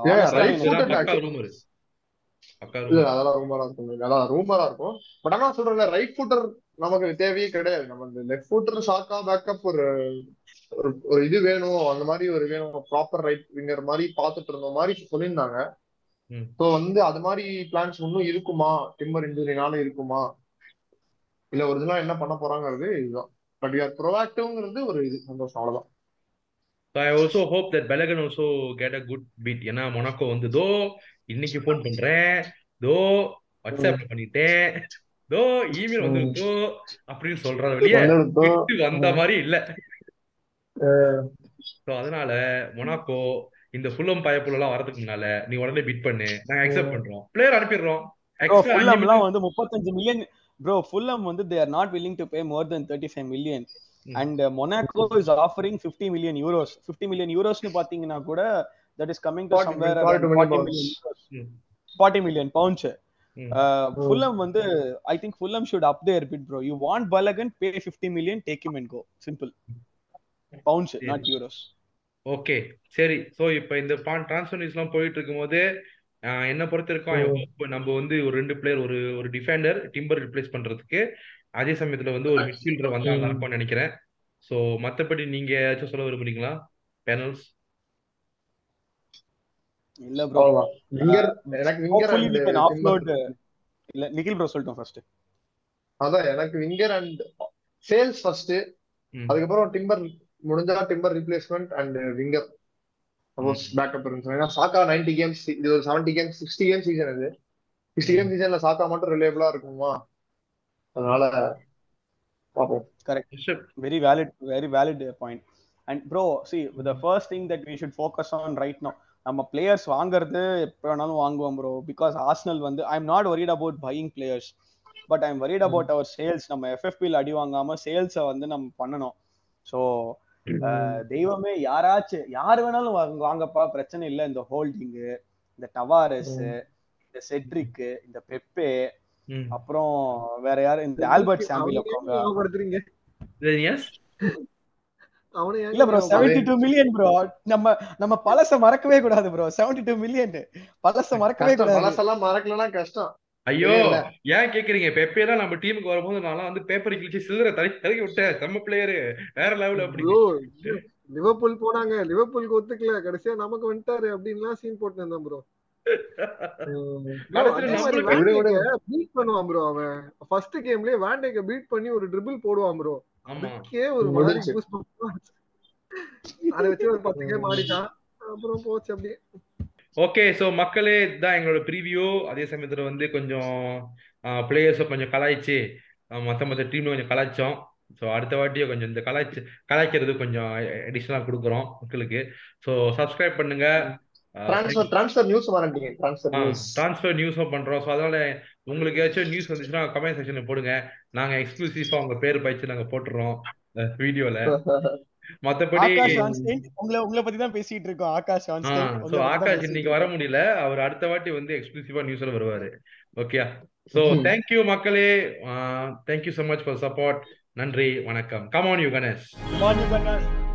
ரூமர் இருக்கும் அதான் ரூமரா இருக்கும். பட் ஆனா சொல்றேன்ல ரைட் ஃபுட்டர் நமக்கு தேவையே கிடையாது. நம்ம லெஃப்ட் ஃபுட்டர் ஷாக்கா பேக்கப் ஒரு ஒரு ஒரு இது வேணும். அந்த மாதிரி ஒரு வேணும். ப்ராப்பர் ரைட் விங்கர் மாதிரி பாத்துட்டு இருந்த மாதிரி சொல்லியிருந்தாங்க. ஸோ வந்து அது மாதிரி பிளான்ஸ் இன்னும் இருக்குமா? டிம்மர் இன்ஜுரினால இருக்குமா? இல்ல ஒரிஜினலா என்ன பண்ண போறாங்கிறது இதுதான். பட் யூஆர் ப்ரோஆக்டிவ்ங்கிறது ஒரு இது. சந்தோஷம் அவ்வளவுதான். So I also hope that Balogun also get a good beat. ஏன்னா மொனாக்கோ வந்து தோ இன்னைக்கு ஃபோன் பண்றேன். தோ வாட்ஸ்அப்ல பண்ணிட்டேன். தோ இமெயில் வந்து தோ அப்படின்னு சொல்ற வெளியே. விட்டு வந்த மாதிரி இல்ல. சோ அதனால மொனாக்கோ இந்த ஃபுல்லம் பயப்புல எல்லாம் வரதுக்கு முன்னால நீ உடனே பிட் பண்ணு. நாங்க அக்செப்ட் பண்றோம். பிளேயர் அனுப்பிடுறோம். ப்ரோ எக்ஸ்ட்ரா ஃபுல்லம்லாம் வந்து முப்பத்தஞ்சு மில்லியன் ப்ரோ ஃபுல்லம் வந்து they are not willing to pay more then thirty five million. And Monaco is offering fifty million euros fifty million யூரோஸ்னு பாத்தீங்கன்னா கூட that is coming to 40 somewhere 42 million forty pounds. Million pounds. Fulham வந்து I think Fulham should up their bid bro you want Balogun pay fifty million take him and go simple pounds not euros okay சரி. So இப்போ இந்த transfer news எல்லாம் போயிட்டு இருக்கும்போது என்னை பொறுத்த வரைக்கும் நம்ம வந்து ஒரு ரெண்டு பிளேயர் ஒரு ஒரு டிஃபெண்டர் டிம்பர் ரிப்ளேஸ் பண்றதுக்கு அதே சமயத்துல வந்து ஒரு மிட்ஃபீல்டர் வந்தா நல்லா இருக்கும்னு நினைக்கிறேன். சோ மத்தபடி நீங்க ஏதாச்சும் சொல்ல விரும்புறீங்களா? பேனல்ஸ் இல்ல ப்ரோ விங்கர் எனக்கு விங்கர் அண்ட் ஆஃப்லோட் இல்ல நிகில் ப்ரோ சொல்லட்டும் ஃபர்ஸ்ட் அதான் எனக்கு விங்கர் அண்ட் சேல்ஸ் ஃபர்ஸ்ட். அதுக்கப்புறம் டிம்பர் முடிஞ்சா Timber replacement and winger suppose backup இருந்துச்சு ஏன்னா சாக்கா நைன்டி கேம்ஸ் இது ஒரு seventy games sixty game season இது. சிக்ஸ்டி கேம் சீசன்ல சாக்கா மட்டும் ரிலேபிளா இருக்குமா? அதனால பார்ப்போம் very valid very valid uh, point. And bro see the first thing that we should focus on right now நம்ம பிளேயர்ஸ் வாங்குறது எப்போ வேணாலும் வாங்குவோம் ப்ரோ பிகாஸ் ஆர்ஸ்னல் வந்து I am not worried about buying players. But I am worried about our sales நம்ம எஃப்எஃபியில் அடி வாங்காம சேல்ஸை வந்து நம்ம பண்ணணும். ஸோ தெய்வமே யாராச்சும் யார் வேணாலும் வாங்க வாங்கப்பா பிரச்சனை இல்லை. இந்த ஹோல்டிங்கு இந்த டவாரஸ் இந்த செட்ரிக் இந்த பெப்பே. அப்புறம் வேற யாரு? இந்த ஆல்பர்ட் சாம்பிள் இல்ல bro? Seventy two million bro நம்ம நம்ம பழச மறக்கவே கூடாது ப்ரோ செவன்டி டூ மில்லியன் பழச மறக்கவே கூடாது. பழசெல்லாம் மறக்கலன்னா கஷ்டம். ஐயோ. ஏன் கேக்குறீங்க? பெப்பேலாம் நம்ம டீமுக்கு வரும்போது நான்லாம் வந்து பேப்பர் கிழிச்சு சில்லறை தலை தலக்கி விட்டேன். செம்ம பிளேயரு வேற லெவல் அப்படி Bro, லிவர்பூல் போனாங்க. லிவர்பூலுக்கு ஒத்துக்கல. கடைசியா நமக்கு வந்துட்டாரு அப்படின்லாம் சீன் போட்டு இருந்தேன் ப்ரோ. பீட் பண்ணுவான் ப்ரோ அவன். ஃபர்ஸ்ட் கேம்லயே வேண்டேக்க பீட் பண்ணி ஒரு ட்ரிபிள் போடுவான் ப்ரோ. அதுக்கே ஒரு. அதை வச்சு ஒரு பத்து கேம் ஆடிட்டான். அப்புறம் போச்சு அப்படியே. ஓகே ஸோ மக்களே இதுதான் எங்களோட ப்ரீவியூ அதே சமயத்துல வந்து கொஞ்சம் பிளேயர்ஸை கொஞ்சம் கலாய்ச்சி மத்த மத்த டீம்ல கொஞ்சம் கலாய்ச்சோம். ஸோ அடுத்த வாட்டியும் கொஞ்சம் இந்த கலாய்ச்சி கலாய்க்கிறது கொஞ்சம் அடிஷ்னலாக கொடுக்குறோம் மக்களுக்கு. ஸோ சப்ஸ்கிரைப் பண்ணுங்க. டிரான்ஸ்ஃபர் நியூஸ் நியூஸும் பண்றோம். ஸோ அதனால உங்களுக்கு ஏதாச்சும் நியூஸ் வந்துச்சுன்னா கமெண்ட் செக்ஷன்ல போடுங்க. நாங்க எக்ஸ்க்ளூசிவா உங்க பேர் பயிற்சி நாங்க போட்டுறோம் வீடியோல மத்தபடி உங்களை உங்களை பத்தி தான் பேசிட்டு இருக்கோம். ஆகாஷ் ஆகாஷ் இன்னைக்கு வர. முடியல. அவர் அடுத்த வாட்டி வந்து எக்ஸ்க்ளூசிவா நியூஸ்ல வருவாரு. ஓகே ம். தேங்க்யூ மக்களே. Thank you so much for support நன்றி வணக்கம். Come on you Gunners Come on, you guys.